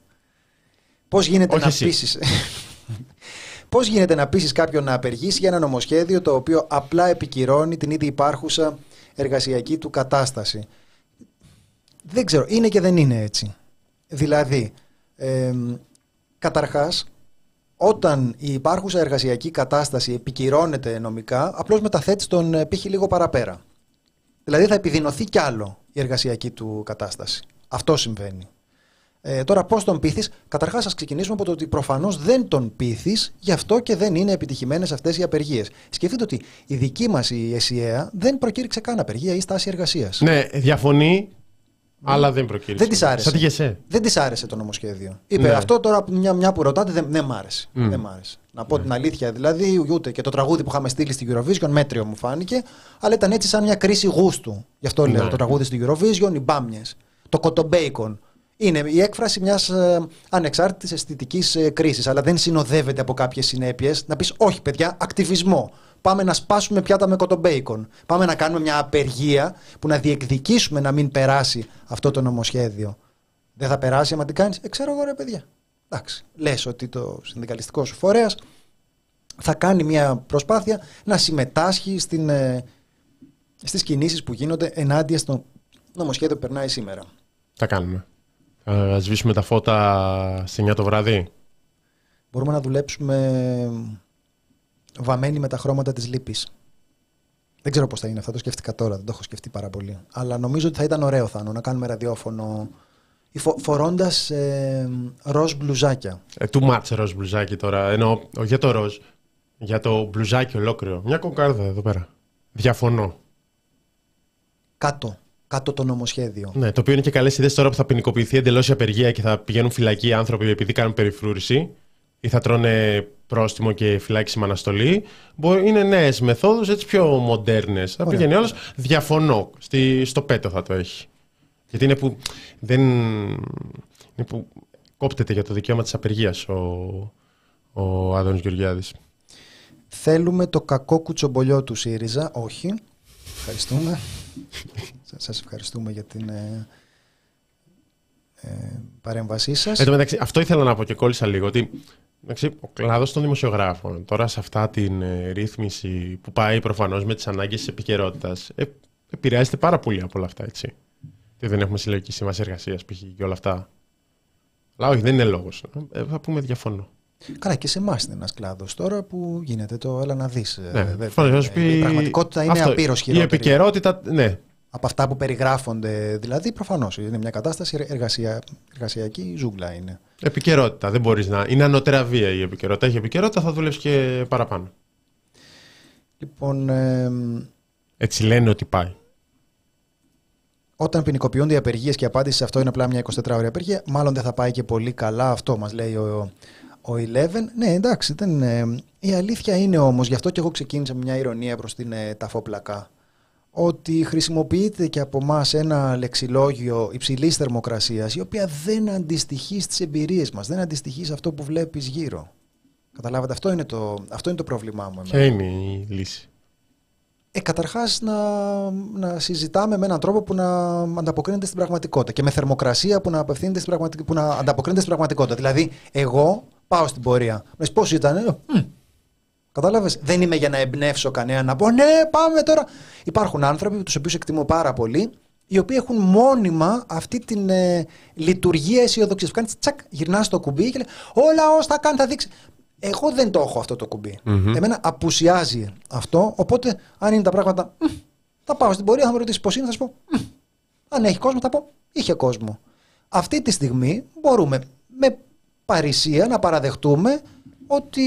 Πώς γίνεται να πείσει. <laughs> Πώς γίνεται να πείσεις κάποιον να απεργήσει για ένα νομοσχέδιο το οποίο απλά επικυρώνει την ήδη υπάρχουσα εργασιακή του κατάσταση. Δεν ξέρω, είναι και δεν είναι έτσι. Δηλαδή, ε, καταρχάς, όταν η υπάρχουσα εργασιακή κατάσταση επικυρώνεται νομικά, απλώς μεταθέτει τον ε, πύχη λίγο παραπέρα. Δηλαδή θα επιδεινωθεί κι άλλο η εργασιακή του κατάσταση. Αυτό συμβαίνει. Ε, τώρα, πώς τον πείθεις, καταρχάς, ας ξεκινήσουμε από το ότι προφανώς δεν τον πείθεις, γι' αυτό και δεν είναι επιτυχημένες αυτές οι απεργίες. Σκεφτείτε ότι η δική μας η ΕΣΥΑ δεν προκήρυξε καν απεργία ή στάση εργασίας. Ναι, διαφωνεί, αλλά δεν προκήρυξε. Δεν της άρεσε. Δεν της άρεσε το νομοσχέδιο. Είπε ναι. αυτό τώρα μια, μια που ρωτάτε δεν, δεν μ' άρεσε. Mm. Δεν μ άρεσε. Να πω mm. την αλήθεια δηλαδή, ούτε και το τραγούδι που είχαμε στείλει στην Eurovision, μέτριο μου φάνηκε, αλλά ήταν έτσι σαν μια κρίση γούστου. Γι' αυτό λέω ναι. το τραγούδι στην Eurovision, οι μπάμιες, το κοτομπέικον. Είναι η έκφραση μιας ε, ανεξάρτητης αισθητικής ε, κρίσης, αλλά δεν συνοδεύεται από κάποιες συνέπειες. Να πεις, Όχι, παιδιά, ακτιβισμό. Πάμε να σπάσουμε πιάτα με κοτομπέικον. Πάμε να κάνουμε μια απεργία που να διεκδικήσουμε να μην περάσει αυτό το νομοσχέδιο. Δεν θα περάσει άμα την κάνεις. Ε, ξέρω εγώ, ρε παιδιά. Εντάξει. Λες ότι το συνδικαλιστικό σου φορέας θα κάνει μια προσπάθεια να συμμετάσχει στην, ε, στις κινήσεις που γίνονται ενάντια στο νομοσχέδιο που περνάει σήμερα. Θα κάνουμε. Θα σβήσουμε τα φώτα σε 9 το βράδυ. Μπορούμε να δουλέψουμε βαμμένοι με τα χρώματα της λύπης. Δεν ξέρω πώς θα είναι αυτό, το σκέφτηκα τώρα, δεν το έχω σκεφτεί πάρα πολύ. Αλλά νομίζω ότι θα ήταν ωραίο Θάνο να κάνουμε ραδιόφωνο φο, φορώντας ε, ροζ μπλουζάκια. Ε, too much ροζ μπλουζάκι τώρα, ενώ για το ροζ, για το μπλουζάκι ολόκληρο. Μια κοκάρδα εδώ πέρα. Διαφωνώ. Κάτω κάτω το νομοσχέδιο. Ναι, το οποίο είναι και καλές ιδέες τώρα που θα ποινικοποιηθεί εντελώς η απεργία και θα πηγαίνουν φυλακοί άνθρωποι επειδή κάνουν περιφρούρηση ή θα τρώνε πρόστιμο και φυλάκιση με αναστολή. Είναι νέες μεθόδους, έτσι πιο μοντέρνες. Θα πηγαίνει όλο. Διαφωνώ. Στη, στο πέτο θα το έχει. Γιατί είναι που, δεν, είναι που κόπτεται για το δικαίωμα της απεργίας ο, ο Άδωνης Γεωργιάδης. Θέλουμε το κακό κουτσομπολιό του ΣΥΡΙΖΑ. Όχι. Ευχαριστούμε. <laughs> Σας ευχαριστούμε για την ε, ε, παρέμβασή σας. Εν μεταξύ, αυτό ήθελα να πω και κόλλησα λίγο, ότι εντάξει, ο κλάδος των δημοσιογράφων τώρα σε αυτά την ε, ρύθμιση που πάει προφανώς με τις ανάγκες της επικαιρότητας, ε, επηρεάζεται πάρα πολύ από όλα αυτά, έτσι. Και δεν έχουμε συλλογική σύμβαση εργασίας π.χ. και όλα αυτά. Αλλά όχι, δεν είναι λόγος. Ε, θα πούμε διαφωνώ. Καλά, και σε εμάς είναι ένας κλάδος τώρα που γίνεται το έλα να δεις. Ναι, η πραγματικότητα είναι απείρως χειρότερη. Η επικαιρότητα, ναι. Από αυτά που περιγράφονται, δηλαδή, προφανώς είναι μια κατάσταση εργασία, εργασιακή ζούγκλα είναι. Επικαιρότητα, δεν μπορείς να. Είναι ανώτερα βία η επικαιρότητα. Έχει επικαιρότητα, θα δουλεύει και παραπάνω. Λοιπόν. Ε, Έτσι λένε ότι πάει. Όταν ποινικοποιούνται οι απεργίες και η απάντηση σε αυτό είναι απλά μια 24ωρη απεργία, μάλλον δεν θα πάει και πολύ καλά αυτό, μας λέει ο, ο Eleven, ναι εντάξει, δεν, ε, η αλήθεια είναι όμως, γι' αυτό και εγώ ξεκίνησα με μια ηρωνία προς την ε, ταφόπλακα, ότι χρησιμοποιείται και από εμά ένα λεξιλόγιο υψηλής θερμοκρασίας, η οποία δεν αντιστοιχεί στις εμπειρίες μας, δεν αντιστοιχεί σε αυτό που βλέπεις γύρω. Καταλάβατε, αυτό είναι το, αυτό είναι το πρόβλημά μου. Ποια είναι η λύση; Ε, Καταρχάς να, να συζητάμε με έναν τρόπο που να ανταποκρίνεται στην πραγματικότητα και με θερμοκρασία που να, απευθύνεται στην πραγματικ... που να ανταποκρίνεται στην πραγματικότητα. Δηλαδή, εγώ πάω στην πορεία. Με πώς ήταν, ε, Κατάλαβες; Δεν είμαι για να εμπνεύσω κανένα να πω ναι, πάμε τώρα. Υπάρχουν άνθρωποι τους οποίους εκτιμώ πάρα πολύ, οι οποίοι έχουν μόνιμα αυτή την ε, λειτουργία αισιοδοξίας. Που κάνεις τσακ, γυρνάς στο κουμπί και λέει: Ο λαός θα κάνει, θα δείξει. Εγώ δεν το έχω αυτό το κουμπι Εμένα απουσιάζει αυτό. Οπότε, αν είναι τα πράγματα, θα πάω στην πορεία, θα με ρωτήσεις πώς είναι, θα σου πω. Αν έχει κόσμο, θα πω: Είχε κόσμο. Αυτή τη στιγμή μπορούμε με παρησία να παραδεχτούμε ότι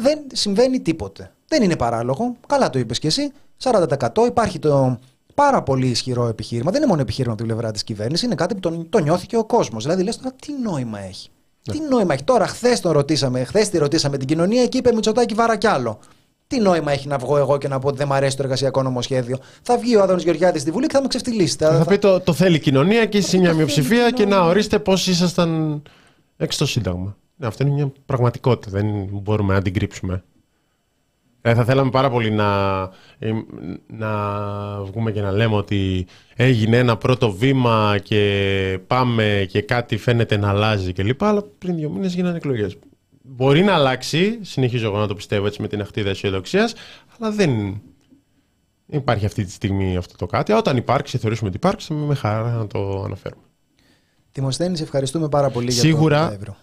δεν συμβαίνει τίποτε. Δεν είναι παράλογο. Καλά το είπες και εσύ. 40% υπάρχει το πάρα πολύ ισχυρό επιχείρημα. Δεν είναι μόνο επιχείρημα από την πλευρά της κυβέρνησης, είναι κάτι που το, το νιώθει και ο κόσμος. Δηλαδή, λες τώρα τι νόημα έχει. Ναι. Τι νόημα έχει. Τώρα, χθες τον ρωτήσαμε, χθες τη ρωτήσαμε την κοινωνία και είπε Μητσοτάκη βάρα κι άλλο. Τι νόημα έχει να βγω εγώ και να πω ότι δεν μου αρέσει το εργασιακό νομοσχέδιο. Θα βγει ο Άδωνο Γεωργιάδης στη Βουλή και θα με ξεφτυλίσει. Θα, θα, πει το, το θέλει η κοινωνία και εσύ μια μειοψηφία και να ορίστε πώς ήσασταν έξω στο Σύνταγμα. Ναι, αυτό είναι μια πραγματικότητα. Δεν μπορούμε να την κρύψουμε. Ε, θα θέλαμε πάρα πολύ να, ε, να βγούμε και να λέμε ότι έγινε ένα πρώτο βήμα και πάμε και κάτι φαίνεται να αλλάζει κλπ. Αλλά πριν δύο μήνες γίνανε εκλογές. Μπορεί να αλλάξει, συνεχίζω εγώ να το πιστεύω έτσι με την αχτίδα αισιοδοξία, αλλά δεν υπάρχει αυτή τη στιγμή αυτό το κάτι. Όταν υπάρξει, θεωρήσουμε ότι υπάρξει, με χαρά να το αναφέρουμε. Τιμοσθένη, ευχαριστούμε πάρα πολύ Σίγουρα, για το ευρώ.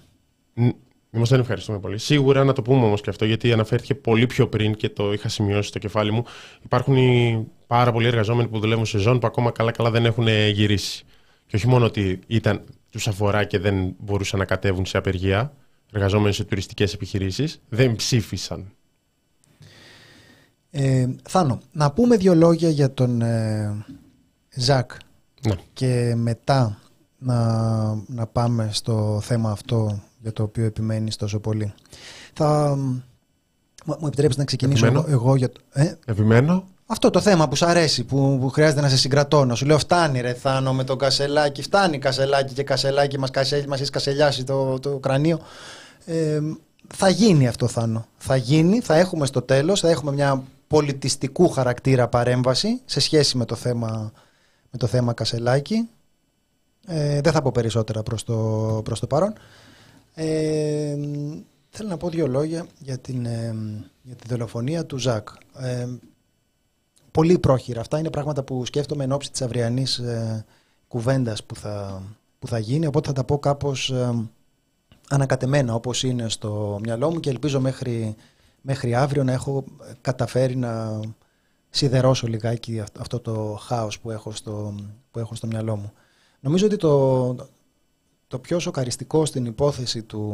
Είμαστε ευχαριστούμε πολύ. Σίγουρα να το πούμε όμως και αυτό, γιατί αναφέρθηκε πολύ πιο πριν και το είχα σημειώσει στο κεφάλι μου. Υπάρχουν οι πάρα πολλοί εργαζόμενοι που δουλεύουν σε ζώνη που ακόμα καλά-καλά δεν έχουν γυρίσει. Και όχι μόνο ότι ήταν, τους αφορά και δεν μπορούσαν να κατέβουν σε απεργία, εργαζόμενοι σε τουριστικές επιχειρήσεις, δεν ψήφισαν. Ε, Θάνο, να πούμε δύο λόγια για τον ε, Ζακ ναι. και μετά να, να πάμε στο θέμα αυτό για το οποίο επιμένεις τόσο πολύ. Θα μου επιτρέψεις να ξεκινήσω Επιμένω. εγώ για το. Ε; Επιμένω. Αυτό το θέμα που σου αρέσει, που, που χρειάζεται να σε συγκρατώνω. Σου λέω φτάνει ρε Θάνο με το κασελάκι, φτάνει κασελάκι και κασελάκι μας, κασελ, μας έχεις κασελιάσει το, το κρανίο. Ε, θα γίνει αυτό Θάνο. Θα γίνει, θα έχουμε στο τέλος, θα έχουμε μια πολιτιστικού χαρακτήρα παρέμβαση σε σχέση με το θέμα, με το θέμα κασελάκι. Ε, δεν θα πω περισσότερα προς το, προς το παρόν. Ε, θέλω να πω δύο λόγια για την, ε, για τη δολοφονία του Ζακ. Ε, πολύ πρόχειρα. Αυτά είναι πράγματα που σκέφτομαι εν ώψη της αυριανής ε, κουβέντας που θα, που θα γίνει, οπότε θα τα πω κάπως ε, ανακατεμένα όπως είναι στο μυαλό μου και ελπίζω μέχρι, μέχρι αύριο να έχω καταφέρει να σιδερώσω λιγάκι αυτό το χάος που έχω στο, που έχω στο μυαλό μου. Νομίζω ότι το, το πιο σοκαριστικό στην υπόθεση του,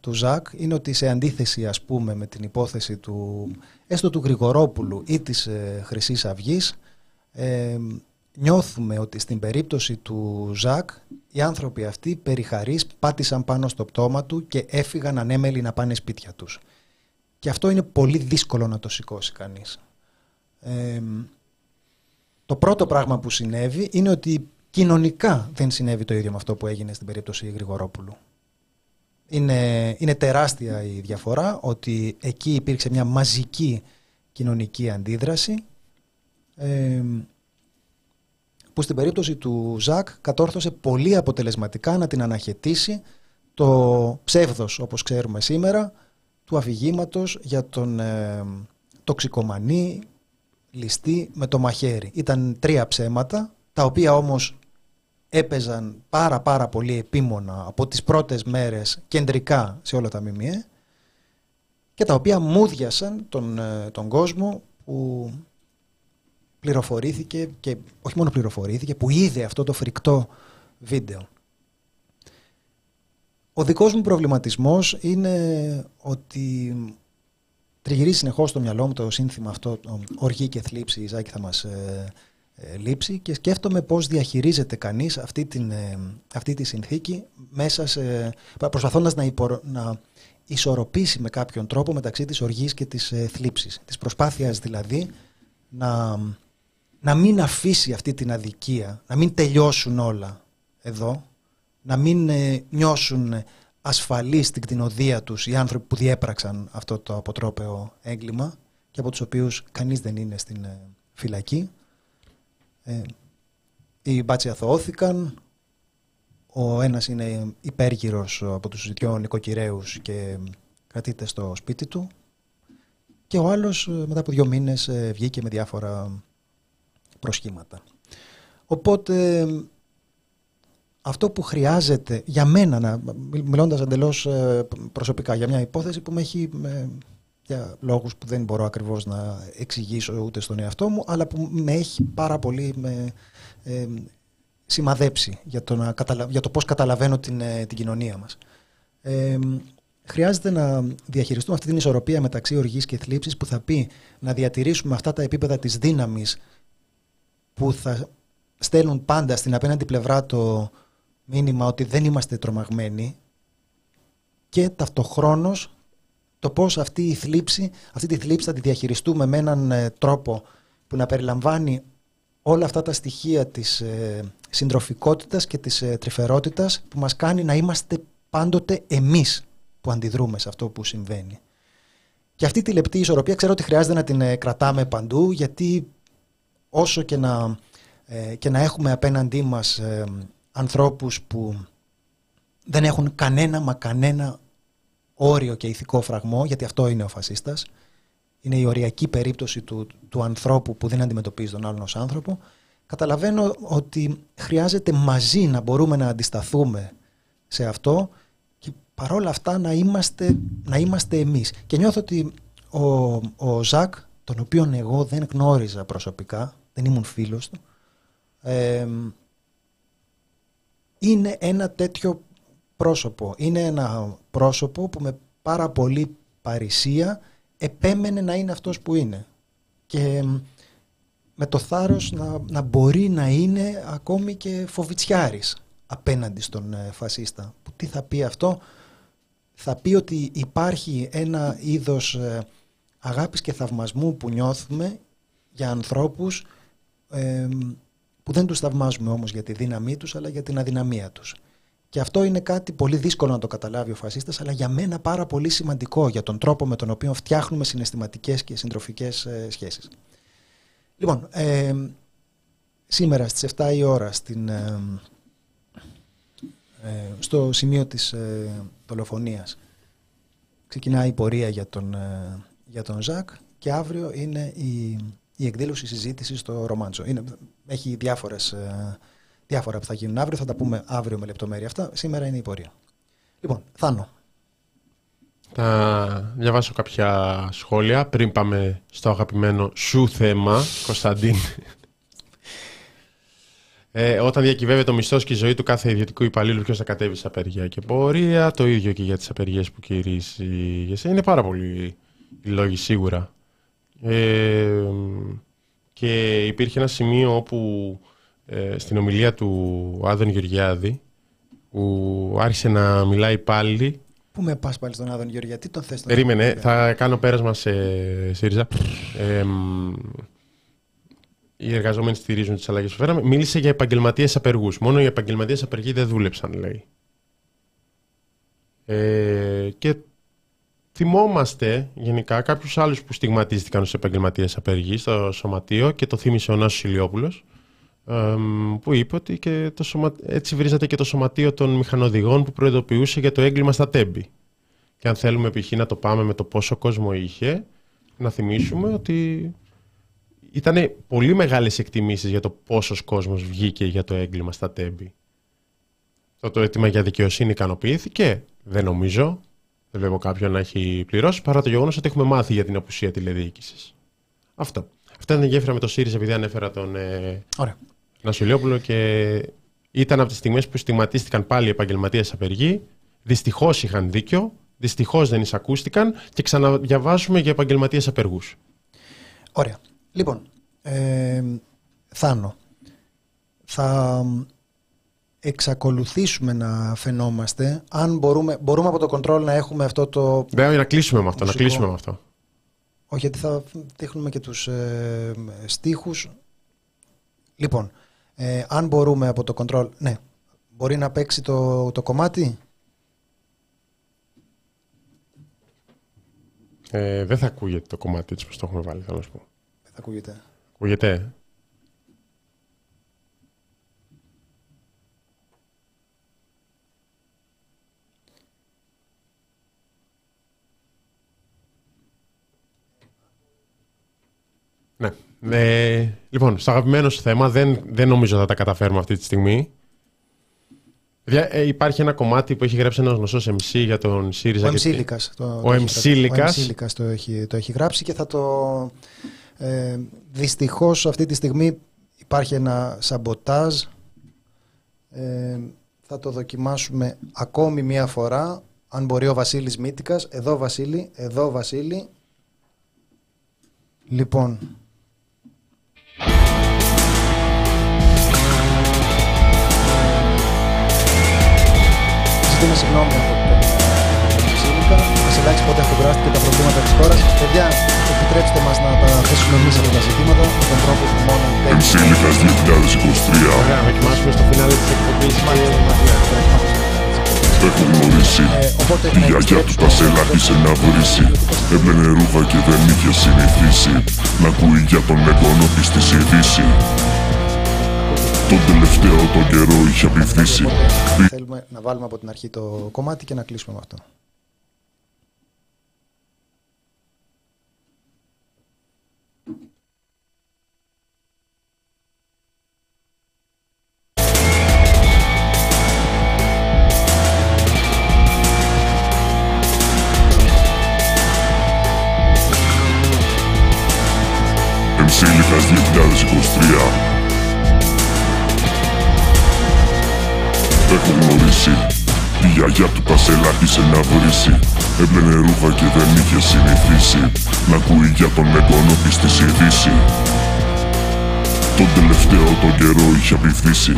του Ζακ είναι ότι σε αντίθεση ας πούμε με την υπόθεση του έστω του Γρηγορόπουλου ή της ε, Χρυσής Αυγής ε, νιώθουμε ότι στην περίπτωση του Ζακ οι άνθρωποι αυτοί περιχαρείς πάτησαν πάνω στο πτώμα του και έφυγαν ανέμελοι να πάνε σπίτια τους. Και αυτό είναι πολύ δύσκολο να το σηκώσει κανείς. Ε, το πρώτο πράγμα που συνέβη είναι ότι Κοινωνικά δεν συνέβη το ίδιο με αυτό που έγινε στην περίπτωση Γρηγορόπουλου. Είναι, είναι τεράστια η διαφορά ότι εκεί υπήρξε μια μαζική κοινωνική αντίδραση που στην περίπτωση του Ζακ κατόρθωσε πολύ αποτελεσματικά να την αναχαιτήσει το ψεύδος όπως ξέρουμε σήμερα του αφηγήματος για τον ε, τοξικομανή ληστή με το μαχαίρι. Ήταν τρία ψέματα τα οποία όμως έπαιζαν πάρα πάρα πολύ επίμονα από τις πρώτες μέρες κεντρικά σε όλα τα ΜΜΕ και τα οποία μούδιασαν τον, ε, τον κόσμο που πληροφορήθηκε και όχι μόνο πληροφορήθηκε, που είδε αυτό το φρικτό βίντεο. Ο δικός μου προβληματισμός είναι ότι τριγυρίζει συνεχώς στο μυαλό μου το σύνθημα αυτό, οργή και θλίψη, η Ζάκη θα μας ε, ε, λήψη και σκέφτομαι πώς διαχειρίζεται κανείς αυτή, την, ε, αυτή τη συνθήκη μέσα σε, προσπαθώντας να, να ισορροπήσει με κάποιον τρόπο μεταξύ της οργής και της ε, θλίψης. Της προσπάθειας δηλαδή να, να μην αφήσει αυτή την αδικία, να μην τελειώσουν όλα εδώ, να μην ε, νιώσουν ασφαλείς στην κτηνοδία τους οι άνθρωποι που διέπραξαν αυτό το αποτρόπαιο έγκλημα και από τους οποίους κανείς δεν είναι στην ε, φυλακή. Ε, οι μπάτσοι αθωώθηκαν, ο ένας είναι υπέργυρος από τους δυο νοικοκυρέους και κρατείται στο σπίτι του και ο άλλος μετά από δύο μήνες βγήκε με διάφορα προσχήματα. Οπότε αυτό που χρειάζεται για μένα, να, μιλώντας εντελώς ε, προσωπικά για μια υπόθεση που με έχει ε, για λόγους που δεν μπορώ ακριβώς να εξηγήσω ούτε στον εαυτό μου, αλλά που με έχει πάρα πολύ με, ε, σημαδέψει για το, να, για το πώς καταλαβαίνω την, την κοινωνία μας. Ε, χρειάζεται να διαχειριστούμε αυτή την ισορροπία μεταξύ οργής και θλίψης που θα πει να διατηρήσουμε αυτά τα επίπεδα της δύναμης που θα στέλνουν πάντα στην απέναντι πλευρά το μήνυμα ότι δεν είμαστε τρομαγμένοι και ταυτοχρόνως το πώς αυτή η θλίψη, αυτή τη θλίψη θα τη διαχειριστούμε με έναν ε, τρόπο που να περιλαμβάνει όλα αυτά τα στοιχεία της ε, συντροφικότητας και της ε, τρυφερότητας που μας κάνει να είμαστε πάντοτε εμείς που αντιδρούμε σε αυτό που συμβαίνει. Και αυτή τη λεπτή ισορροπία ξέρω ότι χρειάζεται να την ε, κρατάμε παντού γιατί όσο και να, και να έχουμε απέναντί μας ανθρώπους που δεν έχουν κανένα μα κανένα όριο και ηθικό φραγμό, γιατί αυτό είναι ο φασίστας. Είναι η οριακή περίπτωση του, του ανθρώπου που δεν αντιμετωπίζει τον άλλον ως άνθρωπο. Καταλαβαίνω ότι χρειάζεται μαζί να μπορούμε να αντισταθούμε σε αυτό και παρόλα αυτά να είμαστε, να είμαστε εμείς. Και νιώθω ότι ο, ο Ζακ, τον οποίον εγώ δεν γνώριζα προσωπικά, δεν ήμουν φίλος του, ε, είναι ένα τέτοιο πρόσωπο. Είναι ένα πρόσωπο που με πάρα πολύ παρησία επέμενε να είναι αυτός που είναι. Και με το θάρρος να, να μπορεί να είναι ακόμη και φοβιτσιάρης απέναντι στον ε, φασίστα. Που τι θα πει αυτό, θα πει ότι υπάρχει ένα είδος ε, αγάπης και θαυμασμού που νιώθουμε για ανθρώπους ε, που δεν τους θαυμάζουμε όμως για τη δύναμή τους αλλά για την αδυναμία τους. Και αυτό είναι κάτι πολύ δύσκολο να το καταλάβει ο φασίστας αλλά για μένα πάρα πολύ σημαντικό για τον τρόπο με τον οποίο φτιάχνουμε συναισθηματικές και συντροφικές ε, σχέσεις. Λοιπόν, ε, σήμερα στις 7 η ώρα στην, ε, ε, στο σημείο της ε, δολοφονίας ξεκινάει η πορεία για τον, για τον Ζακ και αύριο είναι η η εκδήλωση συζήτησης στο Ρομάντσο. Είναι, έχει διάφορες, ε, διάφορα που θα γίνουν αύριο, θα τα πούμε αύριο με λεπτομέρεια αυτά. Σήμερα είναι η πορεία. Λοιπόν, Θάνο. Θα διαβάσω κάποια σχόλια πριν πάμε στο αγαπημένο σου θέμα, Κωνσταντίν. Ε, όταν διακυβεύεται ο μισθός και η ζωή του κάθε ιδιωτικού υπαλλήλου, ποιος θα κατέβει σε απεργία και πορεία; Το ίδιο και για τις απεργίες που κηρύσσεις. Είναι πάρα πολύ οι λόγοι σίγουρα ε, και υπήρχε ένα σημείο όπου ε, στην ομιλία του Άδων Γεωργιάδη που άρχισε να μιλάει πάλι Πού με πας πάλι στον Άδων Γεωργιάδη, τι τον θες τον Περίμενε, θα κάνω πέρασμα σε ΣΥΡΙΖΑ. Ε, οι εργαζόμενοι στηρίζουν τις αλλαγές που φέραμε. Μίλησε για επαγγελματίες απεργούς. Μόνο οι επαγγελματίες απεργοί δεν δούλεψαν, λέει. Ε, και θυμόμαστε γενικά κάποιους άλλους που στιγματίστηκαν ως επαγγελματίες απεργοί στο σωματείο και το θύμισε ο Νάσος Ηλιόπουλος. Που είπε ότι και το σωμα... έτσι βρίζατε και το σωματείο των μηχανοδηγών που προειδοποιούσε για το έγκλημα στα τέμπη. Και αν θέλουμε π.χ. να το πάμε με το πόσο κόσμο είχε, να θυμίσουμε ότι ήταν πολύ μεγάλες εκτιμήσεις για το πόσος κόσμος βγήκε για το έγκλημα στα τέμπη. Το, το αίτημα για δικαιοσύνη ικανοποιήθηκε, δεν νομίζω. Δεν βλέπω κάποιον να έχει πληρώσει παρά το γεγονός ότι έχουμε μάθει για την απουσία τηλεδιοίκησης. Αυτό. Αυτά ήταν γέφυρα με το ΣΥΡΙΖΑ επειδή ανέφερα τον ε, Νασιολιόπουλο και ήταν από τις στιγμές που στιγματίστηκαν πάλι οι επαγγελματίες απεργοί. Δυστυχώς είχαν δίκιο, δυστυχώς δεν εισακούστηκαν και ξαναδιαβάζουμε για επαγγελματίες απεργούς. Ωραία. Λοιπόν, ε, Θάνο, θα εξακολουθήσουμε να φαινόμαστε, αν μπορούμε, μπορούμε από το κοντρόλ να έχουμε αυτό το... Βέβαια να κλείσουμε με αυτό, να κλείσουμε με αυτό. Όχι, γιατί θα δείχνουμε και τους ε, στίχους. Λοιπόν, ε, αν μπορούμε από το κοντρόλ... Ναι, μπορεί να παίξει το, το κομμάτι; Ε, δεν θα ακούγεται το κομμάτι έτσι πως το έχουμε βάλει, θέλω να σου πω. Δεν θα ακούγεται. Ακούγεται; ε; Ναι. Ε, λοιπόν, στο αγαπημένο σου θέμα δεν, δεν νομίζω θα τα καταφέρουμε αυτή τη στιγμή. Παιδιά, ε, υπάρχει ένα κομμάτι που έχει γράψει ένας γνωστός MC για τον ΣΥΡΙΖΑ. Ο και- MC Λίκας το, Ο το έχει MC γράψει. Λίκας. Ο MC Λίκας το έχει, το έχει γράψει και θα το... Ε, δυστυχώς αυτή τη στιγμή υπάρχει ένα σαμποτάζ. Ε, θα το δοκιμάσουμε ακόμη μία φορά. Αν μπορεί ο Βασίλης Μύτικας. Εδώ Βασίλη, εδώ Βασίλη. Λοιπόν, Ζητούμε συγγνώμη από τον ε, Σίλικα. Βασιλάκη πότε αφουγκράστηκε τα προβλήματα της χώρας. Παιδιά, επιτρέψτε μας να τα θέσουμε εμείς αυτά τα ζητήματα με τον τρόπο που μόνο δεν Εμσίλικας 2023 Ωραία, να δοκιμάσουμε στο φινάλε της εκπομπής. Μάλιστα, μάλιστα, μάλιστα. Έχω γνωρίσει Ε, οπότε, Τη ναι, γιαγιά του τα επιστρέψτε. σέλα σε να βρίσει Έμπαινε ρούχα και δεν είχε συνηθίσει Να ακούει για τον εγγόνο της της ειδήσει Τον τελευταίο τον καιρό είχε απειθήσει Οπότε, Θέλουμε να βάλουμε από την αρχή το κομμάτι και να κλείσουμε με αυτό. Εμσίλικας 2023 Έχω γνωρίσει Τη γιαγιά του Κασέλα άρχισε να βρίσει. Έμπλαινε ρούχα και δεν είχε συνηθίσει. Να ακούει για τον εγγόνο της της ειδήσει Τον τελευταίο τον καιρό είχε απειθήσει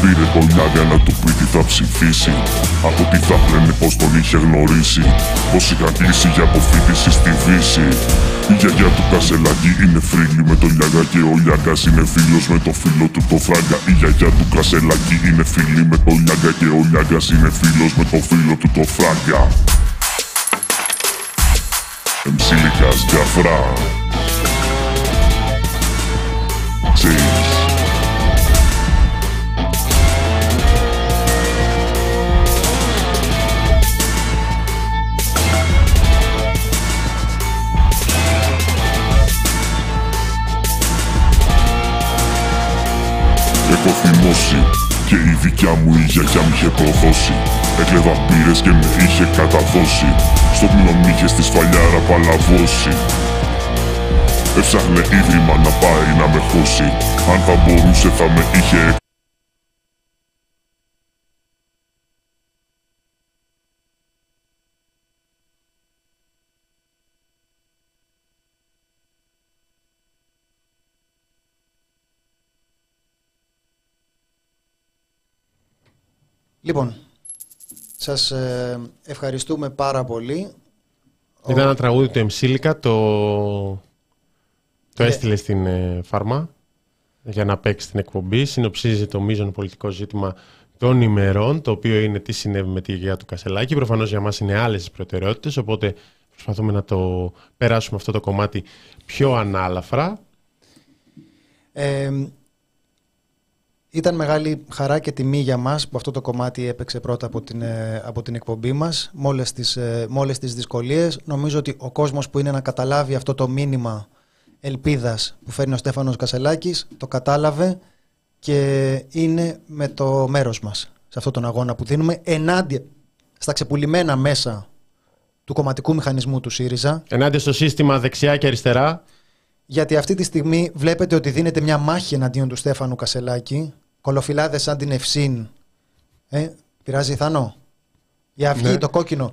Πήρε κολλιά να του πει τι θα ψηφίσει. Από τι θα πλένε πως τον είχε γνωρίσει. Πως είχαν κλείσει για αποφύτιση στη Δύση. Η γιαγιά του Κασελάκη είναι φρύλη με το Λιάγκα Και ο Λιάγκας είναι φίλος με το φίλο του το Φράγκα. Η γιαγιά του Κασελάκη είναι φίλη με το Λιάγκα Και ο Λιάγκας είναι φίλος με το φίλο του το Φράγκα. Εμσίλικας Τζαφρά. Ξέρεις Έχω θυμώσει και η δικιά μου η γιαγιά μου είχε προδώσει. Έκλεβα πύρες και με είχε καταδώσει. Στο πνεύμα είχε στη σφαλιάρα παλαβώσει Έψαχνε ίδρυμα να πάει να με χώσει Αν θα μπορούσε θα με είχε Λοιπόν, σας ε, ευχαριστούμε πάρα πολύ. Ήταν ένα τραγούδι του Εμσίλικα, το, το Ναι. έστειλε στην ε, Φάρμα για να παίξει την εκπομπή. Συνοψίζει το μείζον πολιτικό ζήτημα των ημερών, το οποίο είναι τι συνέβη με τη γιαγιά του Κασελάκη. Προφανώς για μας είναι άλλες οι προτεραιότητες, οπότε προσπαθούμε να το περάσουμε αυτό το κομμάτι πιο ανάλαφρα. Ε, ήταν μεγάλη χαρά και τιμή για μας που αυτό το κομμάτι έπαιξε πρώτα από την, ε, από την εκπομπή μας με όλες, τις, ε, με όλες τις δυσκολίες. Νομίζω ότι ο κόσμος που είναι να καταλάβει αυτό το μήνυμα ελπίδας που φέρνει ο Στέφανος Κασελάκης το κατάλαβε και είναι με το μέρος μας σε αυτόν τον αγώνα που δίνουμε ενάντια στα ξεπουλημένα μέσα του κομματικού μηχανισμού του ΣΥΡΙΖΑ Ενάντια στο σύστημα δεξιά και αριστερά, γιατί αυτή τη στιγμή βλέπετε ότι δίνεται μια μάχη εναντίον του Στέφανου Κασελάκη. Κολοφυλάδες σαν την Ευσύν. Ε, πειράζει Θανό. Η αυγή, Ναι. το κόκκινο.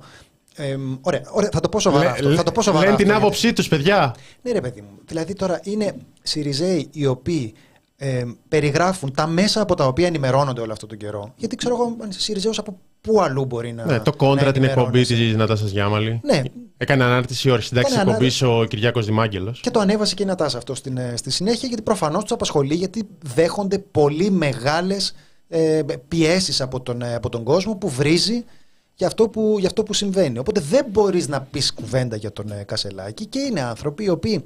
Ε, ωραία, ωραία, θα το πω σοβαρά. λέ- αυτό, θα το πω σοβαρά λένε την αυτό, άποψή τους, παιδιά. Ναι, ρε παιδί μου. Δηλαδή τώρα είναι Σιριζέοι οι οποίοι ε, περιγράφουν τα μέσα από τα οποία ενημερώνονται όλο αυτόν τον καιρό. Γιατί ξέρω εγώ, αν είσαι Σιριζέος από πού αλλού μπορεί να. Ναι, το κόντρα να την εκπομπή ενημερώνεσαι. της Νατάσας Γιάμαλη. Ναι, Έκανε ανάρτηση ο αρχισυντάξης της Έκανε εκπομπής ο Κυριάκος Δημάγγελος. Και το ανέβασε και η Νατάσα αυτό στην, ε, στη συνέχεια, γιατί προφανώς τους απασχολεί, γιατί δέχονται πολύ μεγάλες ε, πιέσεις από τον, ε, από τον κόσμο που βρίζει για αυτό που, για αυτό που συμβαίνει. Οπότε δεν μπορείς να πεις κουβέντα για τον ε, Κασελάκη και είναι άνθρωποι οι οποίοι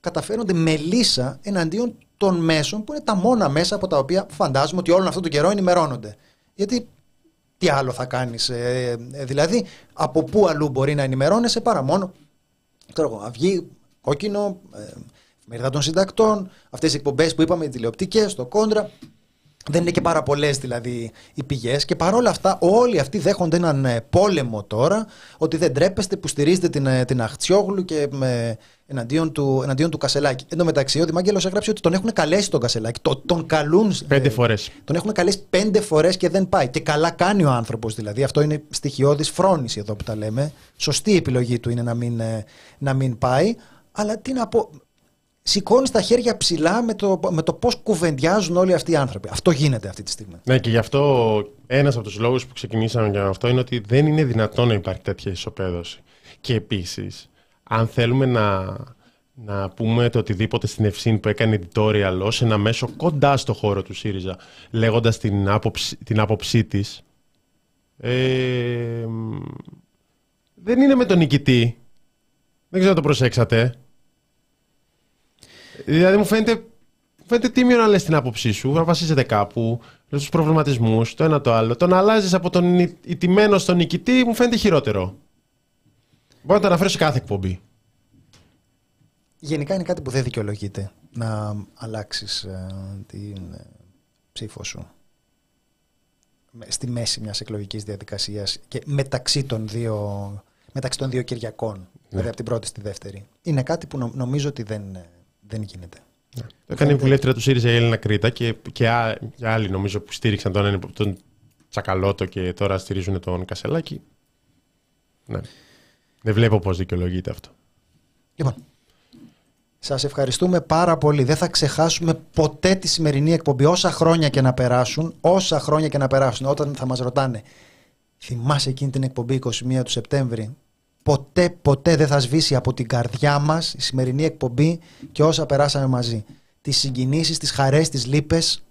καταφέρονται με λύσα εναντίον των μέσων που είναι τα μόνα μέσα από τα οποία φαντάζομαι ότι όλον αυτό τον καιρό ενημερώνονται. Γιατί τι άλλο θα κάνεις, ε, ε, δηλαδή από πού αλλού μπορεί να ενημερώνεσαι παρά μόνο ξέρω εγώ, αυγή, κόκκινο, ε, μερίδα των συντακτών, αυτές οι εκπομπές που είπαμε, οι τηλεοπτικές, το κόντρα, δεν είναι και πάρα πολλές δηλαδή οι πηγές. Και παρόλα αυτά, όλοι αυτοί δέχονται έναν ε, πόλεμο τώρα ότι δεν τρέπεστε που στηρίζετε την, ε, την Αχτσιόγλου και με, εναντίον, του, εναντίον του Κασελάκη. Εν τω μεταξύ, ο Δημάγγελος έγραψε ότι τον έχουν καλέσει τον Κασελάκη. Το, τον καλούν. Πέντε ε, φορές. Τον έχουν καλέσει πέντε φορές και δεν πάει. Και καλά κάνει ο άνθρωπος δηλαδή. Αυτό είναι στοιχειώδης φρόνηση εδώ που τα λέμε. Σωστή επιλογή του είναι να μην, ε, να μην πάει. Αλλά τι να πω σηκώνεις τα χέρια ψηλά με το, με το πώς κουβεντιάζουν όλοι αυτοί οι άνθρωποι. Αυτό γίνεται αυτή τη στιγμή. Ναι, και γι' αυτό ένας από τους λόγους που ξεκινήσαμε για αυτό είναι ότι δεν είναι δυνατόν να υπάρχει τέτοια ισοπαίδωση. Και επίσης, αν θέλουμε να, να πούμε το οτιδήποτε στην Ευσύν που έκανε editorial ως ένα μέσο κοντά στο χώρο του ΣΥΡΙΖΑ, λέγοντας την άποψη, την άποψή της. Ε, δεν είναι με τον νικητή. Δεν ξέρω αν το προσέξατε. Δηλαδή μου φαίνεται, φαίνεται τίμιο να λες την άποψή σου, να βασίζεται κάπου, του προβληματισμούς, το ένα το άλλο. Το να αλλάζεις από τον ηττημένο στον νικητή μου φαίνεται χειρότερο. Μπορώ να το αναφέρω σε κάθε εκπομπή. Γενικά είναι κάτι που δεν δικαιολογείται να αλλάξεις ε, την ε, ψήφο σου στη μέση μιας εκλογικής διαδικασίας και μεταξύ των δύο, μεταξύ των δύο Κυριακών, ναι. δηλαδή από την πρώτη στη δεύτερη. Είναι κάτι που νομίζω ότι δεν, δεν γίνεται. Ναι. Το έκανε η βουλεύτρια του ΣΥΡΙΖΑ η Έλληνα Κρήτα και, και, άλλοι νομίζω που στήριξαν τον, τον Τσακαλώτο και τώρα στηρίζουν τον Κασελάκη. Ναι. Δεν βλέπω πώς δικαιολογείται αυτό. Λοιπόν, σας ευχαριστούμε πάρα πολύ. Δεν θα ξεχάσουμε ποτέ τη σημερινή εκπομπή. Όσα χρόνια και να περάσουν, όσα χρόνια και να περάσουν, όταν θα μας ρωτάνε θυμάσαι εκείνη την εκπομπή 21 του Σεπτέμβρη ποτέ ποτέ δεν θα σβήσει από την καρδιά μας η σημερινή εκπομπή και όσα περάσαμε μαζί. Τις συγκινήσεις, τις χαρές, τις λύπες,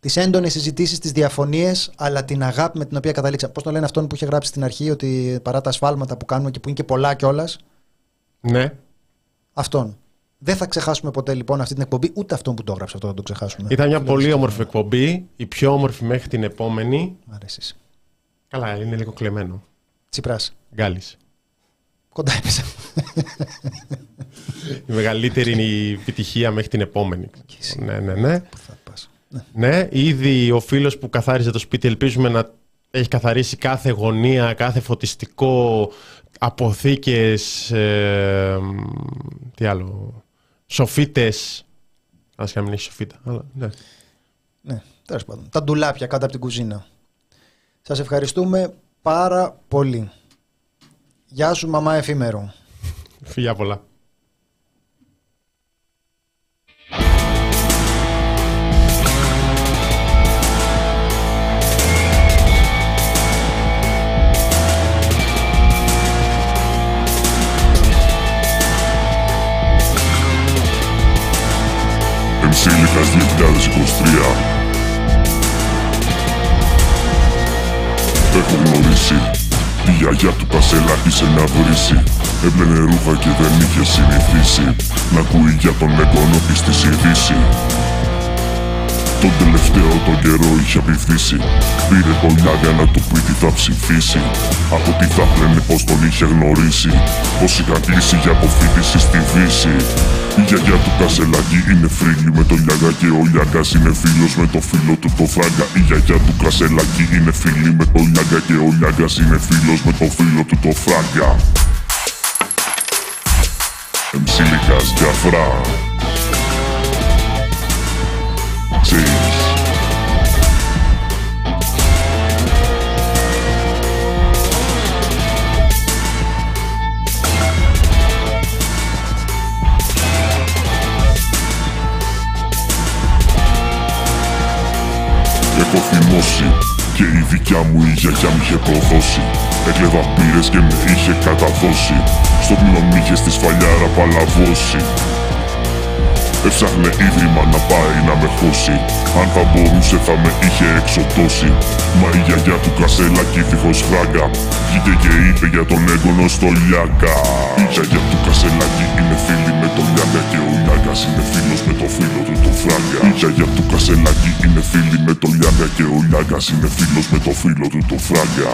τις έντονες συζητήσεις, τις διαφωνίες, αλλά την αγάπη με την οποία καταλήξαμε. Πώς το λένε αυτόν που είχε γράψει στην αρχή ότι παρά τα ασφάλματα που κάνουμε και που είναι και πολλά κιόλας; Ναι. Αυτόν. Δεν θα ξεχάσουμε ποτέ λοιπόν αυτή την εκπομπή, ούτε αυτόν που το έγραψε αυτό θα το ξεχάσουμε. Ήταν μια πολύ όμορφη εκπομπή, η πιο όμορφη μέχρι την επόμενη. Μ' αρέσεις. Καλά, είναι λίγο κλεμμένο. Τσιπράς. Γκάλης. Κοντά έπεσα. η μεγαλύτερη είναι η επιτυχία μέχρι την επόμενη. Ναι, ναι, ναι. Πού θα πας. Ναι. Ναι, ήδη ο φίλος που καθάριζε το σπίτι ελπίζουμε να έχει καθαρίσει κάθε γωνία, κάθε φωτιστικό, αποθήκες, ε, τι άλλο, σοφίτες. Ας και να μην έχει σοφίτα, αλλά ναι. Ναι, τέλος πάντων. Τα ντουλάπια κάτω από την κουζίνα. Σας ευχαριστούμε πάρα πολύ. Γεια σου μαμά εφήμερο. Φιλιά πολλά. Εμσίλικας 2023 Έχω γνωρίσει Τη γιαγιά του Κασελάκη σε να βρίσει. Έμπλαινε ρούχα και δεν είχε συνηθίσει. Να ακούει για τον εγγόνο της στη ειδήσει. Τον τελευταίο τον καιρό είχε απειθήσει Πήρε κολλιά να του πει τι θα ψηφίσει. Από τι θα πλένε πως τον είχε γνωρίσει. Πως είχαν κλείσει για αποφύτιση στη Δύση Η γιαγιά του Κασελάκη είναι φίλη με τον Λιάγκα Και ο Λιάγκας είναι φίλος με το φίλο του το Φράγκα Η γιαγιά του Κασελάκη είναι φίλη με τον Λιάγκα Και ο Λιάγκας είναι φίλος με το φίλο του το Φράγκα Εμσίλικας Τζαφρά Έχω θυμώσει. Και η δικιά μου η γιαγιά μου είχε προδώσει. Έκλεβα πύρες και με είχε καταδώσει. Στο πλοίο είχε στη σφαλιάρα παλαβώσει Έψαχνε ίδρυμα να πάει να με χώσει. Αν θα μπορούσε θα με είχε εξωτώσει Μα η γιαγιά του Κασελάκη δίχως φράγκα Βγήκε και είπε για τον έγκονο στο Λιάκα Η γιαγιά του Κασελάκη είναι φίλη με τον Λιάκα Και ο Λιάκας είναι φίλος με το φίλο του το φράγκα. Η γιαγιά του Κασελάκη είναι φίλη με τον Λιάκα Και ο Λιάκας είναι φίλος με το φίλο του το φράγκα